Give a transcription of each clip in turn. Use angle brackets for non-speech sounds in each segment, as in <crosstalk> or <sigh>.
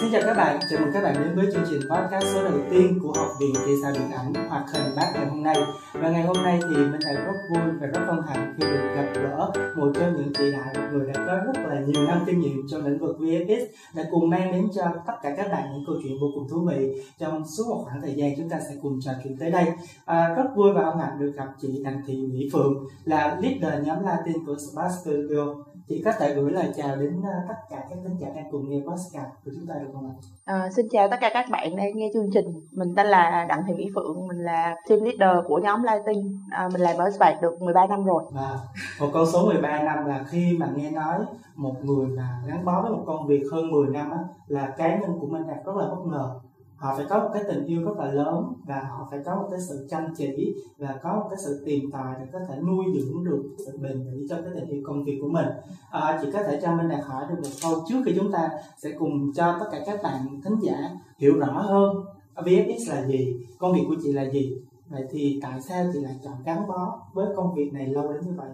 Xin chào các bạn, chào mừng các bạn đến với chương trình podcast số đầu tiên của Học viện Thị xã Điện ảnh hoạt hình Bác ngày hôm nay. Và ngày hôm nay thì mình lại rất vui và rất hân hạnh khi được gặp gỡ một trong những chị đại, người đã có rất là nhiều năm kinh nghiệm trong lĩnh vực VFX đã cùng mang đến cho tất cả các bạn những câu chuyện vô cùng thú vị trong suốt một khoảng thời gian chúng ta sẽ cùng trò chuyện tới đây. À, rất vui và hân hạnh được gặp chị Đặng Thị Mỹ Phượng là leader nhóm Latin của Spark Studio. Chị có thể gửi lời chào đến à, tất cả các khán giả đang cùng nghe podcast của chúng ta được không ạ? À, xin chào tất cả các bạn đang nghe chương trình. Mình tên là Đặng Thị Mỹ Phượng, mình là team leader của nhóm Latin. À, mình làm ở Spark được 13 năm rồi. Và một con số 13 năm là khi mà nghe nói một người mà gắn bó với một công việc hơn 10 năm á, là cá nhân của mình đạt rất là bất ngờ họ phải có một cái tình yêu rất là lớn và họ phải có một cái sự chăm chỉ và có một cái sự tìm tòi để có thể nuôi dưỡng được sự bền bỉ cho cái tình yêu công việc của mình. À, chị có thể cho minh đạt hỏi được một câu trước khi chúng ta sẽ cùng cho tất cả các bạn thính giả hiểu rõ hơn VFX là gì công việc của chị là gì. Vậy thì tại sao chị lại chọn gắn bó với công việc này lâu đến như vậy?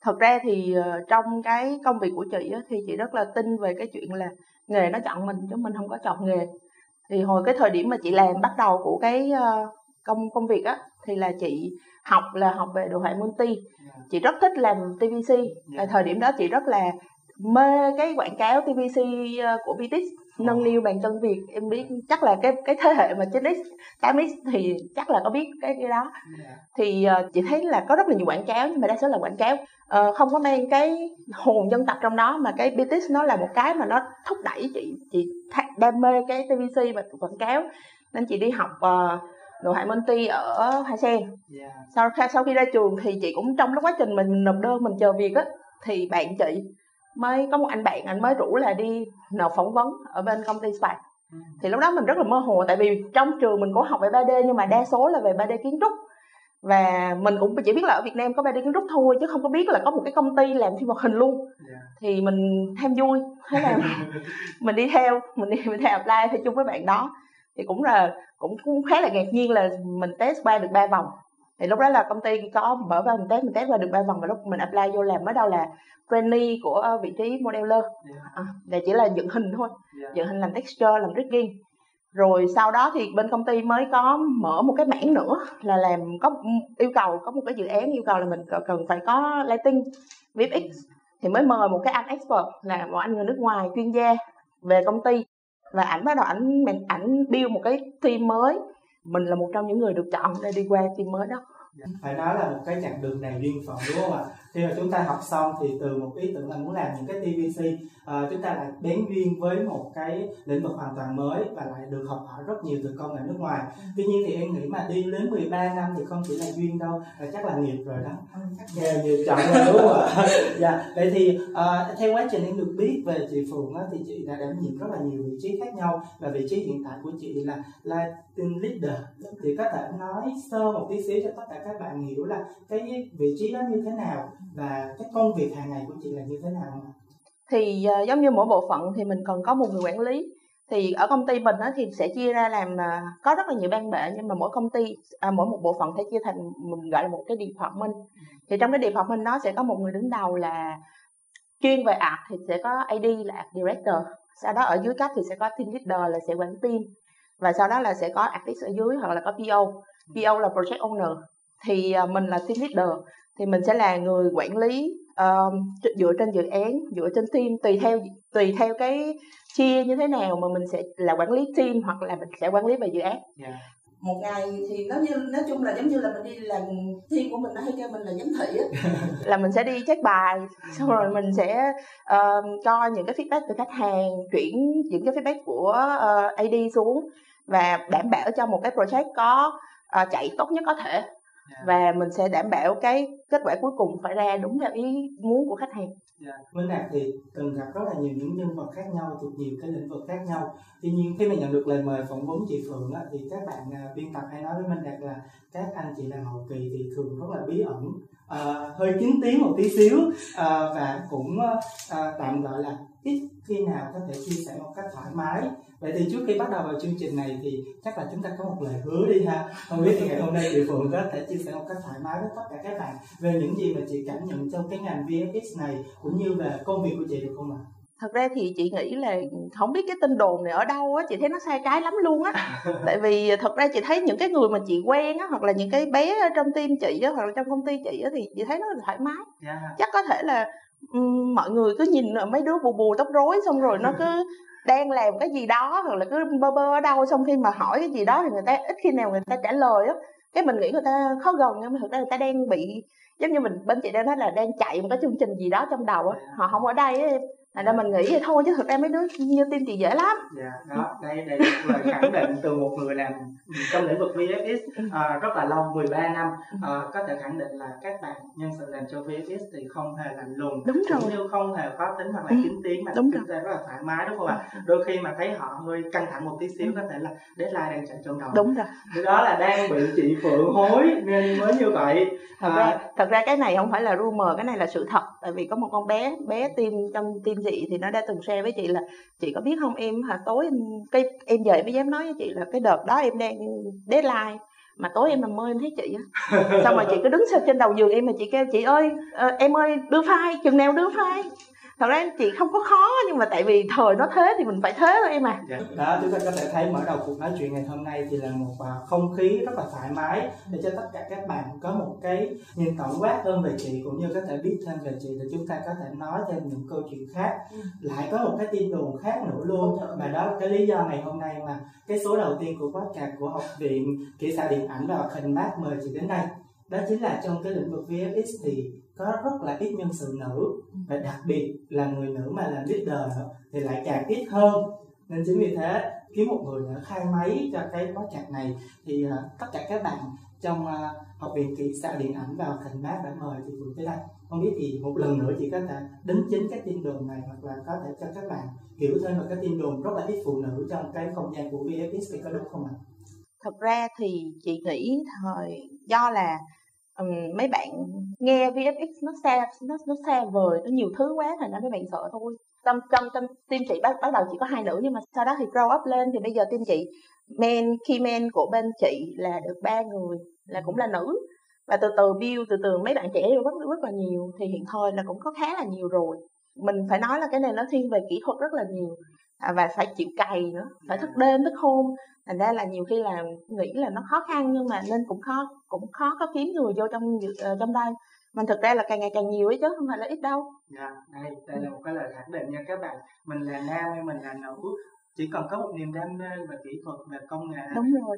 Thật ra thì ờ, trong cái công việc của chị á, thì chị rất là tin về cái chuyện là nghề nó chọn mình chứ mình không có chọn nghề thì hồi cái thời điểm mà chị làm bắt đầu của cái uh, công công việc á thì là chị học là học về đồ họa multi chị rất thích làm tvc yeah. thời điểm đó chị rất là mê cái quảng cáo tvc ờ, của BTS nâng niu bàn chân việt em biết chắc là cái cái thế hệ mà 9x 8x thì chắc là có biết cái cái đó. Thì uh, chị thấy là có rất là nhiều quảng cáo nhưng mà đa số là quảng cáo uh, không có mang cái hồn dân tộc trong đó mà cái BTS nó là một cái mà nó thúc đẩy chị chị đam mê cái TVC và quảng cáo. Nên chị đi học uh, đồ họa Monty ở Hoa Sen. Yeah. sau sau khi ra trường thì chị cũng trong lúc quá trình mình nộp đơn mình chờ việc á thì bạn chị mới có một anh bạn anh mới rủ là đi nộp phỏng vấn ở bên công ty Spark thì lúc đó mình rất là mơ hồ tại vì trong trường mình có học về 3D nhưng mà đa số là về 3D kiến trúc. Và mình cũng chỉ biết là ở Việt Nam có 3D kiến trúc thôi chứ không có biết là có một cái công ty làm phim hoạt hình luôn. Yeah. thì mình tham vui thế là <laughs> mình đi theo mình đi mình theo apply theo chung với bạn đó. Thì cũng là cũng, cũng khá là ngạc nhiên là mình test qua được ba vòng thì lúc đó là công ty có mở vào mình test mình test qua được ba vòng và lúc mình apply vô làm mới đâu là trainee của vị trí modeler. Yeah. à, để chỉ là dựng hình thôi. Yeah. dựng hình làm texture làm rigging. Rồi sau đó thì bên công ty mới có mở một cái mảng nữa là làm có yêu cầu có một cái dự án yêu cầu là mình cần phải có lighting VFX thì mới mời một cái anh expert là một anh người nước ngoài chuyên gia về công ty. Và ảnh bắt đầu ảnh ảnh build một cái team mới mình là một trong những người được chọn để đi qua team mới đó. Dạ, phải nói là một cái chặng đường này duyên phận, đúng không ạ? Khi mà chúng ta học xong thì từ một ý tưởng là muốn làm những cái tvc uh, ờ, chúng ta lại bén duyên với một cái lĩnh vực hoàn toàn mới và lại được học hỏi rất nhiều từ công nghệ nước ngoài. Tuy nhiên thì em nghĩ mà đi đến 13 năm thì không chỉ là duyên đâu là chắc là nghiệp rồi đó. Nghề nghiệp. chọn rồi đúng không ạ dạ vậy thì uh, theo quá trình em được biết về chị phượng á, thì chị đã đảm nhiệm rất là nhiều vị trí khác nhau và vị trí hiện tại của chị là là team leader. Thì có thể nói sơ một tí xíu cho tất cả các bạn hiểu là cái vị trí đó như thế nào và cái công việc hàng ngày của chị là như thế nào? Không thì uh, giống như mỗi bộ phận thì mình cần có một người quản lý. Thì ở công ty mình á, thì sẽ chia ra làm uh, có rất là nhiều ban bệ nhưng mà mỗi công ty à, mỗi một bộ phận sẽ chia thành mình gọi là một cái department. Thì trong cái department đó sẽ có một người đứng đầu là chuyên về art thì sẽ có AD là art director. Sau đó ở dưới cấp thì sẽ có team leader là sẽ quản team. Và sau đó là sẽ có artist ở dưới hoặc là có PO PO là project owner. Thì uh, mình là team leader thì mình sẽ là người quản lý uh, dựa trên dự án dựa trên team tùy theo tùy theo cái chia như thế nào mà mình sẽ là quản lý team hoặc là mình sẽ quản lý về dự án. Yeah dạ. một ngày thì nó như nói chung là giống như là mình đi làm team của mình nó hay kêu mình là giám thị á. <laughs> Là mình sẽ đi check bài xong rồi mình sẽ uh, cho những cái feedback từ khách hàng chuyển những cái feedback của uh, AD xuống và đảm bảo cho một cái project có uh, chạy tốt nhất có thể yeah. và mình sẽ đảm bảo cái kết quả cuối cùng phải ra đúng theo ý muốn của khách hàng Dạ, Minh Đạt thì từng gặp rất là nhiều những nhân vật khác nhau thuộc nhiều cái lĩnh vực khác nhau. Tuy nhiên khi mà nhận được lời mời phỏng vấn chị Phượng á, thì các bạn à, biên tập hay nói với Minh Đạt là các anh chị làm hậu kỳ thì thường rất là bí ẩn, uh, hơi kín tiếng một tí xíu uh, và cũng uh, tạm gọi là ít khi nào có thể chia sẻ một cách thoải mái. Vậy thì trước khi bắt đầu vào chương trình này thì chắc là chúng ta có một lời hứa đi ha. Không biết thì ngày hôm nay chị phượng có thể chia sẻ một cách thoải mái với tất cả các bạn về những gì mà chị cảm nhận trong cái ngành vfx này cũng như về công việc của chị được không ạ? Thật ra thì chị nghĩ là không biết cái tin đồn này ở đâu á chị thấy nó sai trái lắm luôn á. <laughs> Tại vì thật ra chị thấy những cái người mà chị quen á hoặc là những cái bé ở trong team chị á hoặc là trong công ty chị á thì chị thấy nó thoải mái. Yeah. chắc có thể là um, mọi người cứ nhìn mấy đứa bù bù tóc rối xong rồi nó cứ đang làm cái gì đó hoặc là cứ bơ bơ ở đâu xong khi mà hỏi cái gì đó thì người ta ít khi nào người ta trả lời á. Cái mình nghĩ người ta khó gần nhưng mà thực ra người ta đang bị giống như mình bên chị đang nói là đang chạy một cái chương trình gì đó trong đầu á. Họ không ở đây ấy, thành ra mình nghĩ vậy thôi chứ thực ra mấy đứa như tim chị dễ lắm. Dạ đó đây đây là khẳng định từ một người làm trong lĩnh vực VFX à, rất là lâu 13 năm. À, có thể khẳng định là các bạn nhân sự làm cho VFX thì không hề lạnh lùng đúng rồi. cũng như không hề khó tính hoặc là Ừ. kín tiếng mà Đúng chúng ta rất là thoải mái đúng không ạ? Đôi khi mà thấy họ hơi căng thẳng một tí xíu có thể là deadline đang chạy trong đầu đúng rồi. Thì đó là đang bị chị phượng hối nên mới như vậy. Thật À, ra thật ra cái này không phải là rumor cái này là sự thật tại vì có một con bé bé tim trong tim chị thì nó đã từng share với chị là, chị có biết không em, hả, tối em, cái, em về em mới dám nói với chị là cái đợt đó em đang deadline, mà tối em nằm mơ em thấy chị á. Xong rồi chị cứ đứng trên đầu giường em mà chị kêu, chị ơi ờ, em ơi, đưa file, chừng nào đưa file? Thật ra chị không có khó nhưng mà tại vì thời nó thế thì mình phải thế thôi em à Dạ. Đó, chúng ta có thể thấy mở đầu cuộc nói chuyện ngày hôm nay thì là một à, không khí rất là thoải mái để cho tất cả các bạn có một cái nhìn tổng quát hơn về chị cũng như có thể biết thêm về chị để chúng ta có thể nói thêm những câu chuyện khác. Ừ. Lại có một cái tin đồn khác nữa luôn mà đó là cái lý do ngày hôm nay mà cái số đầu tiên của podcast của học viện kỹ xạ điện ảnh và hoạt hình mát mời chị đến đây. Đó chính là trong cái lĩnh vực VFX thì có rất là ít nhân sự nữ. Và đặc biệt là người nữ mà làm leader thì lại càng ít hơn. Nên chính vì thế kiếm một người nữa khai máy cho cái podcast này thì uh, tất cả các bạn trong uh, học viện kỹ xạ điện ảnh và hoạt hình mát đã mời chị Phượng tới đây không biết thì một lần nữa chị có thể đính chính cái tin đồn này hoặc là có thể cho các bạn hiểu thêm về cái tin đồn rất là ít phụ nữ trong cái không gian của VFX thì có đúng không ạ? thật ra thì chị nghĩ thời do là um, mấy bạn nghe VFX nó xa nó nó xa vời nó nhiều thứ quá thành ra mấy bạn sợ thôi. Trong trong trong team chị bắt bắt đầu chỉ có hai nữ nhưng mà sau đó thì grow up lên. Thì bây giờ team chị men khi men của bên chị là được ba người là cũng là nữ. Và từ từ build từ từ mấy bạn trẻ vô rất rất là nhiều. Thì hiện thời là cũng có khá là nhiều rồi. Mình phải nói là cái này nó thiên về kỹ thuật rất là nhiều à, và phải chịu cày nữa phải thức đêm thức hôm. Thành ra là nhiều khi là nghĩ là nó khó khăn nhưng mà nên cũng khó cũng khó có kiếm người vô trong ờ, trong đây. Mình thực ra là càng ngày càng nhiều ấy chứ không phải là ít đâu. Dạ, đây, đây là một cái lời khẳng định nha các bạn. Mình là nam hay mình là nữ. Chỉ cần có một niềm đam mê về kỹ thuật, về công nghệ. Đúng rồi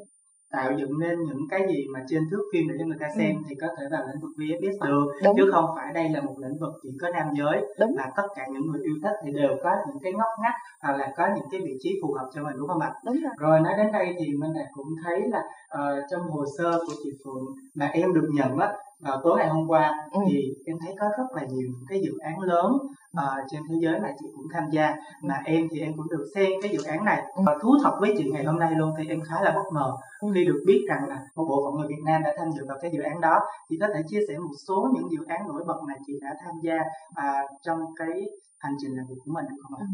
tạo dựng nên những cái gì mà trên thước phim để cho người ta xem thì có thể vào lĩnh vực VFX được. Đúng. Chứ không phải đây là một lĩnh vực chỉ có nam giới đúng. mà tất cả những người yêu thích thì đều có những cái ngóc ngách hoặc là có những cái vị trí phù hợp cho mình đúng không ạ? Đúng rồi. Rồi nói đến đây thì minh đạt cũng thấy là ờ, trong hồ sơ của chị phượng mà em được nhận á vào tối ngày hôm qua Ừ. thì em thấy có rất là nhiều cái dự án lớn ờ, trên thế giới mà chị cũng tham gia mà em thì em cũng được xem cái dự án này Ừ. và thú thật với chị ngày hôm nay luôn thì em khá là bất ngờ Ừ. khi được biết rằng là một bộ phận người Việt Nam đã tham dự vào cái dự án đó chị có thể chia sẻ một số những dự án nổi bật mà chị đã tham gia à, trong cái hành trình làm việc của mình không ạ?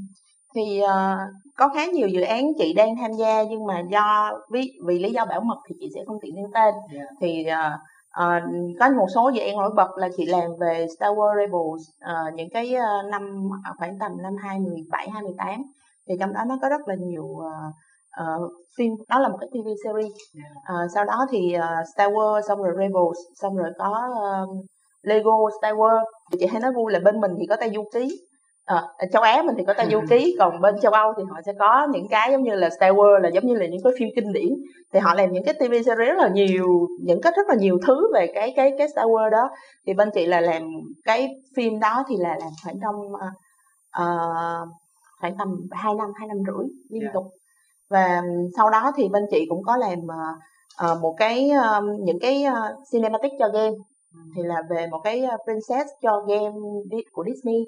thì ờ, có khá nhiều dự án chị đang tham gia nhưng mà do vì vì lý do bảo mật thì chị sẽ không tiện nêu tên Dạ. thì ờ, À, có một số dự án nổi bật là chị làm về Star Wars Rebels à, những cái ờ, năm à, khoảng tầm năm 2017 2018 thì trong đó nó có rất là nhiều uh, uh, phim đó là một cái TV series. Yeah. Sau đó thì uh, Star Wars xong rồi Rebels xong rồi có uh, Lego Star Wars. Chị hay nói vui là bên mình thì có tay du ký. Ở châu Á mình thì có tay du ký còn bên châu Âu thì họ sẽ có những cái giống như là Star Wars là giống như là những cái phim kinh điển. Thì họ làm những cái TV series rất là nhiều những cái rất là nhiều thứ về cái cái cái Star Wars đó. Thì bên chị là làm cái phim đó thì là làm khoảng trong ờ, khoảng tầm 2 năm hai năm rưỡi liên Dạ. tục. Và sau đó thì bên chị cũng có làm ờ, một cái ờ, những cái ờ, cinematic cho game. Thì là về một cái princess cho game của Disney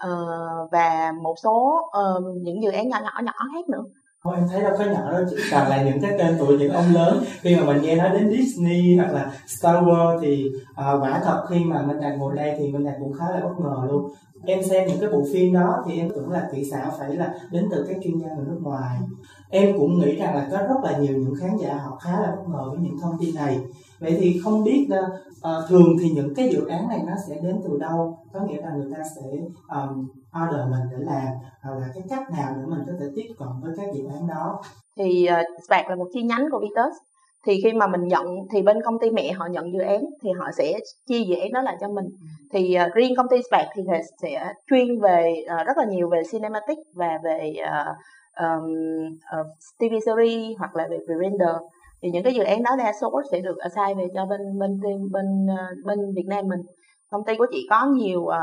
Ờ, và một số uh, những dự án nhỏ nhỏ nhỏ khác nữa. Không, em thấy đâu có nhỏ đâu chỉ toàn là những cái tên tuổi những ông lớn. Khi mà mình nghe nói đến Disney hoặc là Star Wars thì uh, quả thật khi mà mình đang ngồi đây thì mình đang cũng khá là bất ngờ luôn. Em xem những cái bộ phim đó thì em tưởng là kỹ xảo phải là đến từ các chuyên gia người nước ngoài. Em cũng nghĩ rằng là có rất là nhiều những khán giả họ khá là bất ngờ với những thông tin này vậy thì không biết uh, thường thì những cái dự án này nó sẽ đến từ đâu? Có nghĩa là người ta sẽ um, order mình để làm hoặc là cái cách nào để mình có thể tiếp cận với các dự án đó? Thì ờ, uh, SPAC là một chi nhánh của Vitus thì khi mà mình nhận thì bên công ty mẹ họ nhận dự án thì họ sẽ chia dự án đó lại cho mình. Thì uh, riêng công ty SPAC thì sẽ chuyên về uh, rất là nhiều về cinematic và về uh, um, uh, TV series hoặc là về render thì những cái dự án đó đa số sẽ được assign về cho bên bên bên bên, uh, bên Việt Nam mình. Công ty của chị có nhiều uh,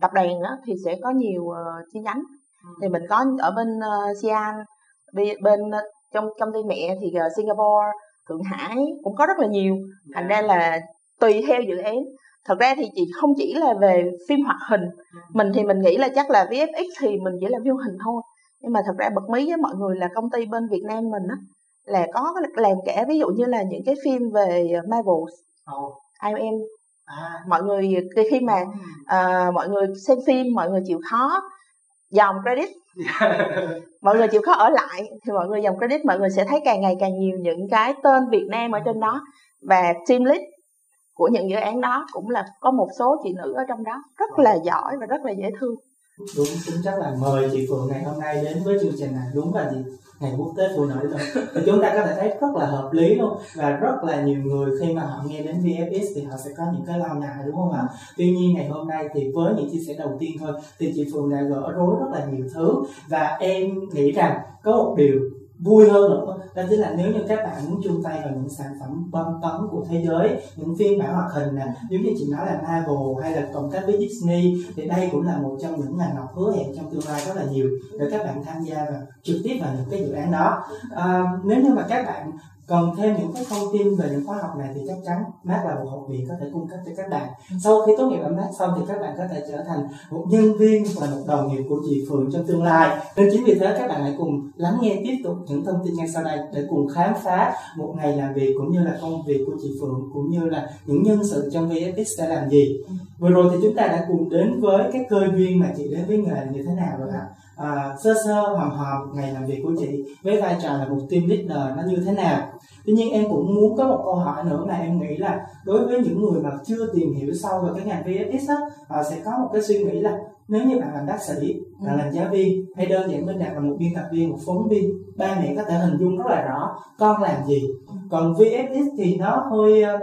tập đoàn đó thì sẽ có nhiều uh, chi nhánh. Ừ. thì mình có ở bên uh, Sian bên, trong công ty mẹ thì uh, Singapore Thượng Hải cũng có rất là nhiều. Thành ra là tùy theo dự án. Thật ra thì chị không chỉ là về phim hoạt hình. Ừ. mình thì mình nghĩ là chắc là VFX thì mình chỉ là phim hình thôi. Nhưng mà thật ra bật mí với mọi người là công ty bên Việt Nam mình á là có làm cả ví dụ như là những cái phim về Marvel, oh. IM à. mọi người khi mà uh, mọi người xem phim mọi người chịu khó dòng credit. <laughs> Mọi người chịu khó ở lại thì mọi người dòng credit mọi người sẽ thấy càng ngày càng nhiều những cái tên Việt Nam ở trên đó. Và team lead của những dự án đó cũng là có một số chị nữ ở trong đó rất là giỏi và rất là dễ thương đúng chính chắc là mời chị Phượng ngày hôm nay đến với chương trình này. Đúng là gì? Ngày quốc tế phụ nữ rồi. Thì chúng ta có thể thấy rất là hợp lý luôn. Và rất là nhiều người khi mà họ nghe đến VFS thì họ sẽ có những cái lo ngại, đúng không ạ? Tuy nhiên, ngày hôm nay thì với những chia sẻ đầu tiên thôi, thì chị Phượng đã gỡ rối rất là nhiều thứ. Và em nghĩ rằng có một điều vui hơn nữa. Đó chính là nếu như các bạn muốn chung tay vào những sản phẩm bom tấn của thế giới những phiên bản hoạt hình nè giống như chị nói là Marvel hay là cộng tác với Disney thì đây cũng là một trong những ngành học hứa hẹn trong tương lai rất là nhiều để các bạn tham gia và trực tiếp vào những cái dự án đó. À, nếu như mà các bạn còn thêm những cái thông tin về những khóa học này thì chắc chắn mát là một học viện có thể cung cấp cho các bạn. Sau khi tốt nghiệp ở mát xong thì các bạn có thể trở thành một nhân viên và một đồng nghiệp của chị phượng trong tương lai. Nên chính vì thế các bạn hãy cùng lắng nghe tiếp tục những thông tin ngay sau đây để cùng khám phá một ngày làm việc cũng như là công việc của chị phượng cũng như là những nhân sự trong vfx sẽ làm gì. Vừa rồi thì chúng ta đã cùng đến với cái cơ duyên mà chị đến với nghề như thế nào rồi ạ? à, sơ sơ hòm hòm ngày làm việc của chị với vai trò là một team leader nó như thế nào. Tuy nhiên em cũng muốn có một câu hỏi nữa mà em nghĩ là đối với những người mà chưa tìm hiểu sâu về cái ngành VFX á họ sẽ có một cái suy nghĩ là nếu như bạn làm bác sĩ bạn làm giáo viên hay đơn giản bên đạt là một biên tập viên một phóng viên ba mẹ có thể hình dung rất là rõ con làm gì. Còn VFX thì nó hơi ờ,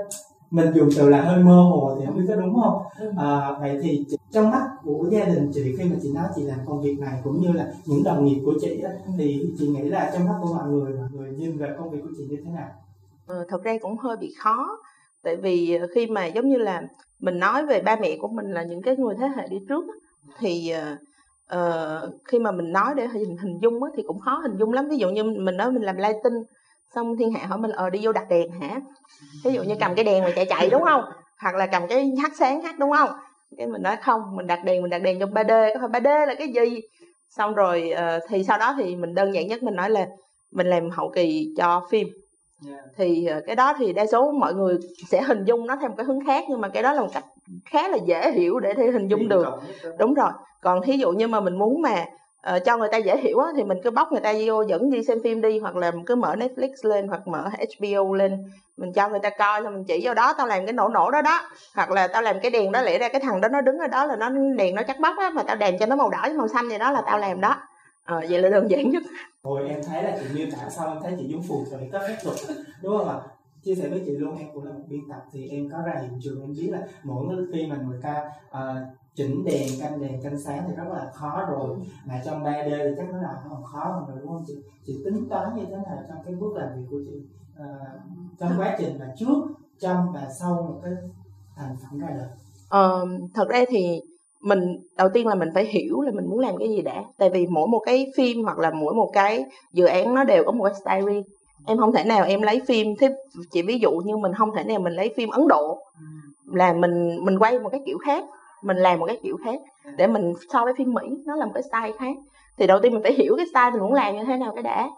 mình dùng từ là hơi mơ hồ thì không biết có đúng không? Ừ. à, vậy thì trong mắt của gia đình chị khi mà chị nói chị làm công việc này cũng như là những đồng nghiệp của chị á, thì chị nghĩ là trong mắt của mọi người mọi người nhìn về công việc của chị như thế nào? Ừ, thật ra cũng hơi bị khó. Tại vì ờ, khi mà giống như là mình nói về ba mẹ của mình là những cái người thế hệ đi trước thì uh, khi mà mình nói để hình hình dung á, thì cũng khó hình dung lắm. Ví dụ như mình nói mình làm lighting xong thiên hạ hỏi mình ờ đi vô đặt đèn hả? Ví dụ như cầm cái đèn mà chạy chạy đúng không? Hoặc là cầm cái hát sáng hát đúng không? Cái mình nói không mình đặt đèn mình đặt đèn trong 3D có phải 3D là cái gì? Xong rồi uh, thì sau đó thì mình đơn giản nhất mình nói là mình làm hậu kỳ cho phim. Yeah. thì uh, cái đó thì đa số mọi người sẽ hình dung nó theo một cái hướng khác nhưng mà cái đó là một cách khá là dễ hiểu để thể hình dung được. đúng rồi. Còn thí dụ như mà mình muốn mà uh, cho người ta dễ hiểu á, thì mình cứ bóc người ta vô dẫn đi xem phim đi hoặc là mình cứ mở Netflix lên hoặc mở HBO lên. Mình cho người ta coi xong mình chỉ vào đó tao làm cái nổ nổ đó đó. Hoặc là tao làm cái đèn đó lẽ ra cái thằng đó nó đứng ở đó là nó đèn nó chắc bóc á mà tao đèn cho nó màu đỏ với màu xanh vậy đó là tao làm đó. Ờ vậy là đơn giản nhất. Hồi em thấy là chị miêu tả xong em thấy chị dũng phù thủy có phép thuật đúng không ạ? Chia sẻ với chị luôn em cũng là một biên tập thì em có ra hiện trường em biết là mỗi khi mà người ta uh, chỉnh đèn canh đèn canh sáng thì rất là khó rồi. Mà trong 3D thì chắc nó là còn khó hơn rồi đúng không chị? Chị tính toán như thế nào trong cái bước làm việc của chị? Uh, trong quá trình mà trước trong và sau một cái thành phẩm ra đời uh, thật ra thì mình đầu tiên là mình phải hiểu là mình muốn làm cái gì đã. Tại vì mỗi một cái phim hoặc là mỗi một cái dự án nó đều có một cái style riêng em không thể nào em lấy phim thế chỉ ví dụ như mình không thể nào mình lấy phim ấn độ là mình mình quay một cái kiểu khác mình làm một cái kiểu khác để mình so với phim mỹ nó là một cái style khác. Thì đầu tiên mình phải hiểu cái style mình muốn làm như thế nào cái đã.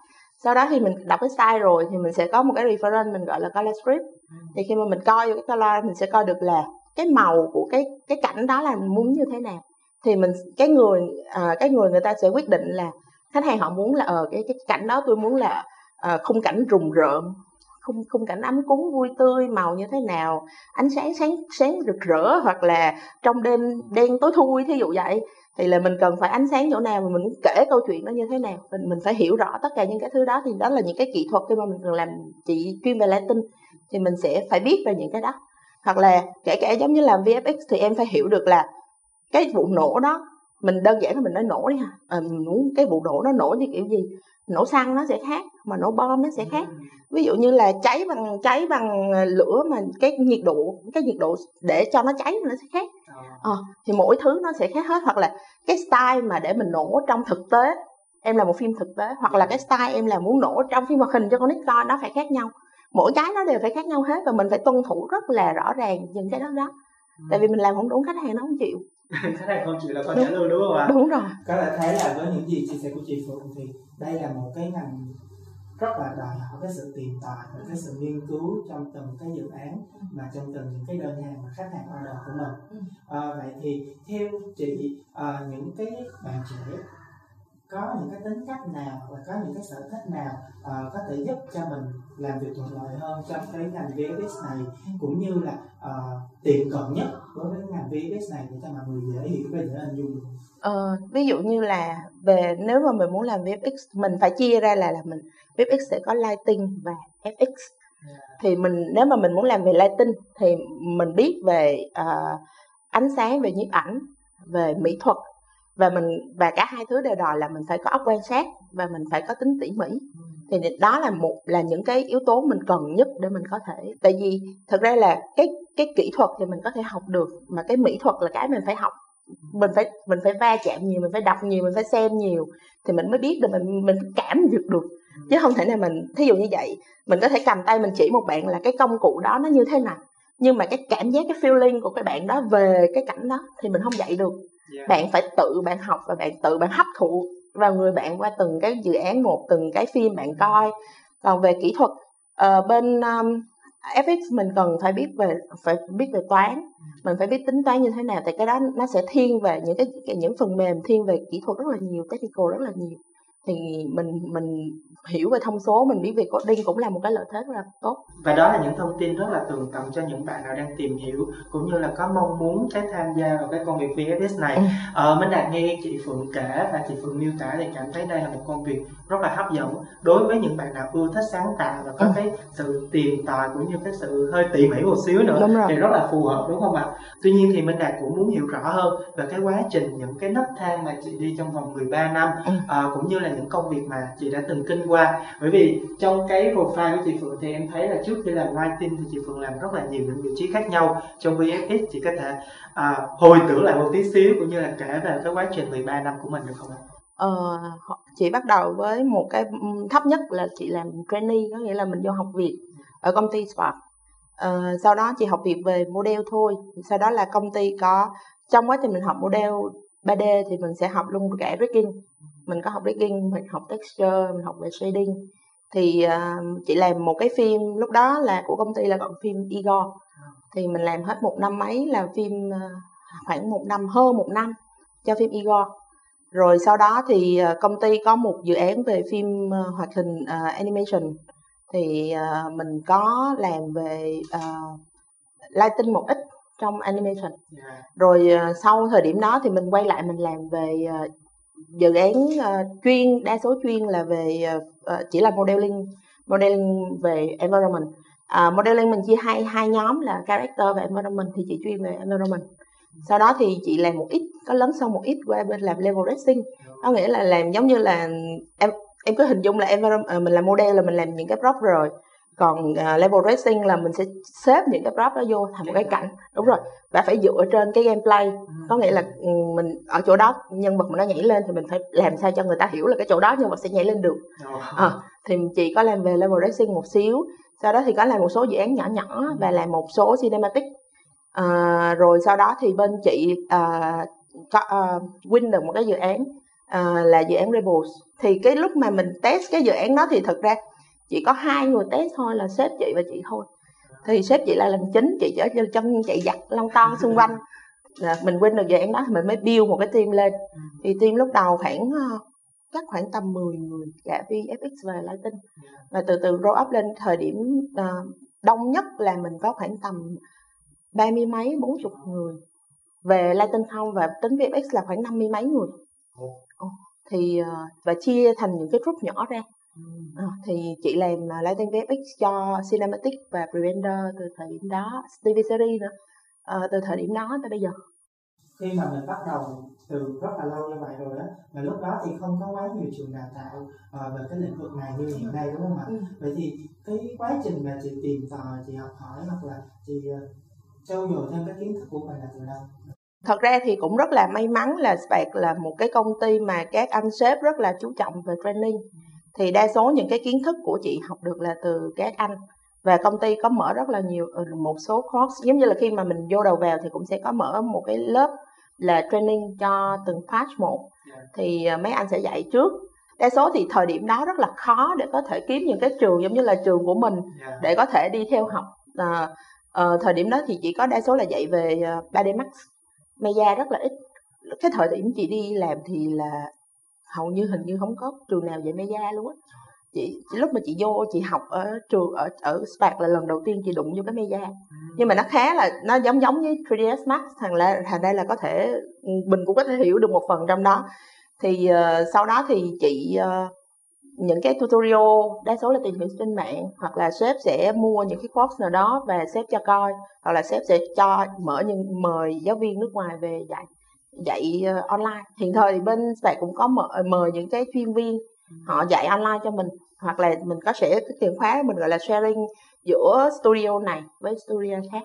Sau đó thì mình đọc cái style rồi thì mình sẽ có một cái reference mình gọi là color script. Thì khi mà mình coi vô cái color mình sẽ coi được là cái màu của cái cái cảnh đó là mình muốn như thế nào. Thì mình cái người à, cái người người ta sẽ quyết định là khách hàng họ muốn là ở ờ, cái cái cảnh đó tôi muốn là à, khung cảnh rùng rợn khung khung cảnh ấm cúng vui tươi màu như thế nào ánh sáng sáng sáng rực rỡ hoặc là trong đêm đen tối thui thí dụ vậy. Thì là mình cần phải ánh sáng chỗ nào mà mình muốn kể câu chuyện nó như thế nào. Mình mình phải hiểu rõ tất cả những cái thứ đó thì đó là những cái kỹ thuật khi mà mình cần làm chị chuyên về Latin thì mình sẽ phải biết về những cái đó. Hoặc là kể cả giống như làm VFX thì em phải hiểu được là cái vụ nổ đó mình đơn giản là mình nói nổ đi ha. À, mình muốn cái vụ nổ nó nổ như kiểu gì nổ xăng nó sẽ khác mà nổ bom nó sẽ khác. Ví dụ như là cháy bằng cháy bằng lửa mà cái nhiệt độ cái nhiệt độ để cho nó cháy nó sẽ khác. À, thì mỗi thứ nó sẽ khác hết. Hoặc là cái style mà để mình nổ trong thực tế em là một phim thực tế hoặc là cái style em là muốn nổ trong phim hoạt hình cho con nít coi nó phải khác nhau. Mỗi cái nó đều phải khác nhau hết và mình phải tuân thủ rất là rõ ràng những cái đó đó. Ừ. tại vì mình làm không đúng khách hàng nó không chịu <laughs> khách hàng không chịu là con trả lương đúng không ạ? Đúng rồi. Có thể thấy là với những gì chia sẻ của chị phượng thì đây là một cái ngành rất là đòi hỏi cái sự tìm tòi và cái sự nghiên cứu trong từng cái dự án mà trong từng những cái đơn hàng mà khách hàng order của mình. À, vậy thì theo chị à, những cái bạn trẻ có những cái tính cách nào hoặc là có những cái sở thích nào uh, có thể giúp cho mình làm việc thuận lợi hơn trong cái ngành VFX này cũng như là uh, tiệm cận nhất đối với ngành VFX này để cho mọi người dễ hiểu và dễ hình dung Ờ, ví dụ như là về nếu mà mình muốn làm VFX mình phải chia ra là là mình VFX sẽ có lighting và FX yeah. thì mình nếu mà mình muốn làm về lighting thì mình biết về uh, ánh sáng về nhiếp ảnh về mỹ thuật và mình, và cả hai thứ đều đòi là mình phải có óc quan sát và mình phải có tính tỉ mỉ. Thì đó là một, là những cái yếu tố mình cần nhất để mình có thể, tại vì thực ra là cái cái kỹ thuật thì mình có thể học được, mà cái mỹ thuật là cái mình phải học. Mình phải mình phải va chạm nhiều, mình phải đọc nhiều, mình phải xem nhiều thì mình mới biết được, mình mình cảm được được. Chứ không thể nào mình, thí dụ như vậy, mình có thể cầm tay mình chỉ một bạn là cái công cụ đó nó như thế nào. Nhưng mà cái cảm giác, cái feeling của cái bạn đó về cái cảnh đó thì mình không dạy được yeah. bạn phải tự bạn học và bạn tự bạn hấp thụ vào người bạn qua từng cái dự án một từng cái phim bạn coi. Còn về kỹ thuật uh, bên um, FX mình cần phải biết về phải biết về toán. Mình phải biết tính toán như thế nào thì cái đó nó sẽ thiên về những cái những phần mềm thiên về kỹ thuật rất là nhiều technical rất là nhiều thì mình mình hiểu về thông số mình biết về coding cũng là một cái lợi thế rất là tốt và đó là những thông tin rất là tường tận cho những bạn nào đang tìm hiểu cũng như là có mong muốn cái tham gia vào cái công việc VFS này ừ. ờ, Minh Đạt nghe chị Phượng kể và chị Phượng miêu tả thì cảm thấy đây là một công việc rất là hấp dẫn đối với những bạn nào ưa thích sáng tạo và có ừ. cái sự tìm tòi cũng như cái sự hơi tỉ mỉ một xíu nữa thì rất là phù hợp đúng không ạ tuy nhiên thì Minh Đạt cũng muốn hiểu rõ hơn về cái quá trình những cái nấc thang mà chị đi trong vòng 13 năm ừ. à, cũng như là những công việc mà chị đã từng kinh qua bởi vì trong cái profile của chị Phượng thì em thấy là trước khi làm writing thì chị Phượng làm rất là nhiều những vị trí khác nhau trong VFX chị có thể à, hồi tưởng lại một tí xíu cũng như là kể về cái quá trình 13 năm của mình được không ạ? Ờ, chị bắt đầu với một cái ừ, thấp nhất là chị làm trainee có nghĩa là mình vô học việc ở công ty Spark. Ờ, sau đó chị học việc về model thôi sau đó là công ty có trong quá trình mình học model 3D thì mình sẽ học luôn cả rigging. Mình có học rigging mình học texture mình học về shading. Thì uh, chị làm một cái phim lúc đó là của công ty là gọi phim Igor. Thì mình làm hết một năm mấy là phim uh, khoảng một năm hơn một năm cho phim Igor rồi sau đó thì uh, công ty có một dự án về phim uh, hoạt hình uh, animation. Thì uh, mình có làm về uh, lighting một ít trong animation. Yeah. rồi uh, sau thời điểm đó thì mình quay lại mình làm về uh, dự án uh, chuyên đa số chuyên là về uh, chỉ là modeling modeling về environment. Uh, modeling mình chia hai hai nhóm là character và environment thì chị chuyên về environment sau đó thì chị làm một ít có lớn sau một ít qua bên làm level dressing. Có nghĩa là làm giống như là em em cứ hình dung là environment mình làm model là mình làm những cái prop rồi. Còn uh, level racing là mình sẽ xếp những cái prop đó vô thành một cái cảnh. Đúng rồi và phải dựa trên cái gameplay. Có nghĩa là ừ, mình ở chỗ đó nhân vật mình nó nhảy lên thì mình phải làm sao cho người ta hiểu là cái chỗ đó nhân vật sẽ nhảy lên được. À, thì chị có làm về level racing một xíu sau đó thì có làm một số dự án nhỏ nhỏ và làm một số cinematic à, rồi sau đó thì bên chị à, có à, win được một cái dự án à, là dự án Rebels. Thì cái lúc mà mình test cái dự án đó thì thật ra chỉ có hai người test thôi là sếp chị và chị thôi. Thì sếp chị là làm chính chị chở chân chạy giặt long ton xung quanh. Là mình quên được dự án đó thì mình mới build một cái team lên. Thì team lúc đầu khoảng chắc khoảng tầm 10 người cả VFX và Lighting và từ từ grow up lên thời điểm uh, đông nhất là mình có khoảng tầm ba mươi mấy bốn chục người. Về Lighting không và tính VFX là khoảng năm mươi mấy người. Oh. thì uh, và chia thành những cái group nhỏ ra. À, thì chị làm uh, Lighting VFX cho Cinematic và Prevender từ thời điểm đó, TV series nữa, uh, từ thời điểm đó tới bây giờ. Khi mà mình bắt đầu từ rất là lâu như vậy rồi đó và lúc đó thì không có quá nhiều trường đào tạo uh, về cái lĩnh vực này như hiện nay đúng không ạ? Ừ. vậy thì cái quá trình mà chị tìm tòi chị học hỏi hoặc là chị trau dồi thêm cái kiến thức của mình là từ đâu? Thật ra thì cũng rất là may mắn là Spec là một cái công ty mà các anh sếp rất là chú trọng về training. Thì đa số những cái kiến thức của chị học được là từ các anh. Và công ty có mở rất là nhiều ừ, một số course. Giống như là khi mà mình vô đầu vào thì cũng sẽ có mở một cái lớp là training cho từng patch một. Thì à, mấy anh sẽ dạy trước. Đa số thì thời điểm đó rất là khó để có thể kiếm những cái trường giống như là trường của mình để có thể đi theo học à, à, thời điểm đó thì chỉ có đa số là dạy về 3D Max. Maya rất là ít. Cái thời điểm chị đi làm thì là hầu như hình như không có trường nào dạy Maya luôn á. Chị, lúc mà chị vô chị học ở trường ở ở Spark là lần đầu tiên chị đụng vô cái Maya nhưng mà nó khá là nó giống giống với 3ds Max thành là thành đây là có thể mình cũng có thể hiểu được một phần trong đó. Thì uh, sau đó thì chị uh, những cái tutorial đa số là tìm hiểu trên mạng hoặc là sếp sẽ mua những cái course nào đó và sếp cho coi hoặc là sếp sẽ cho mở những mời giáo viên nước ngoài về dạy dạy uh, online. Hiện thời thì bên spark cũng có mở, mời những cái chuyên viên họ dạy online cho mình hoặc là mình có sẽ cái tiền khóa mình gọi là sharing giữa studio này với studio khác.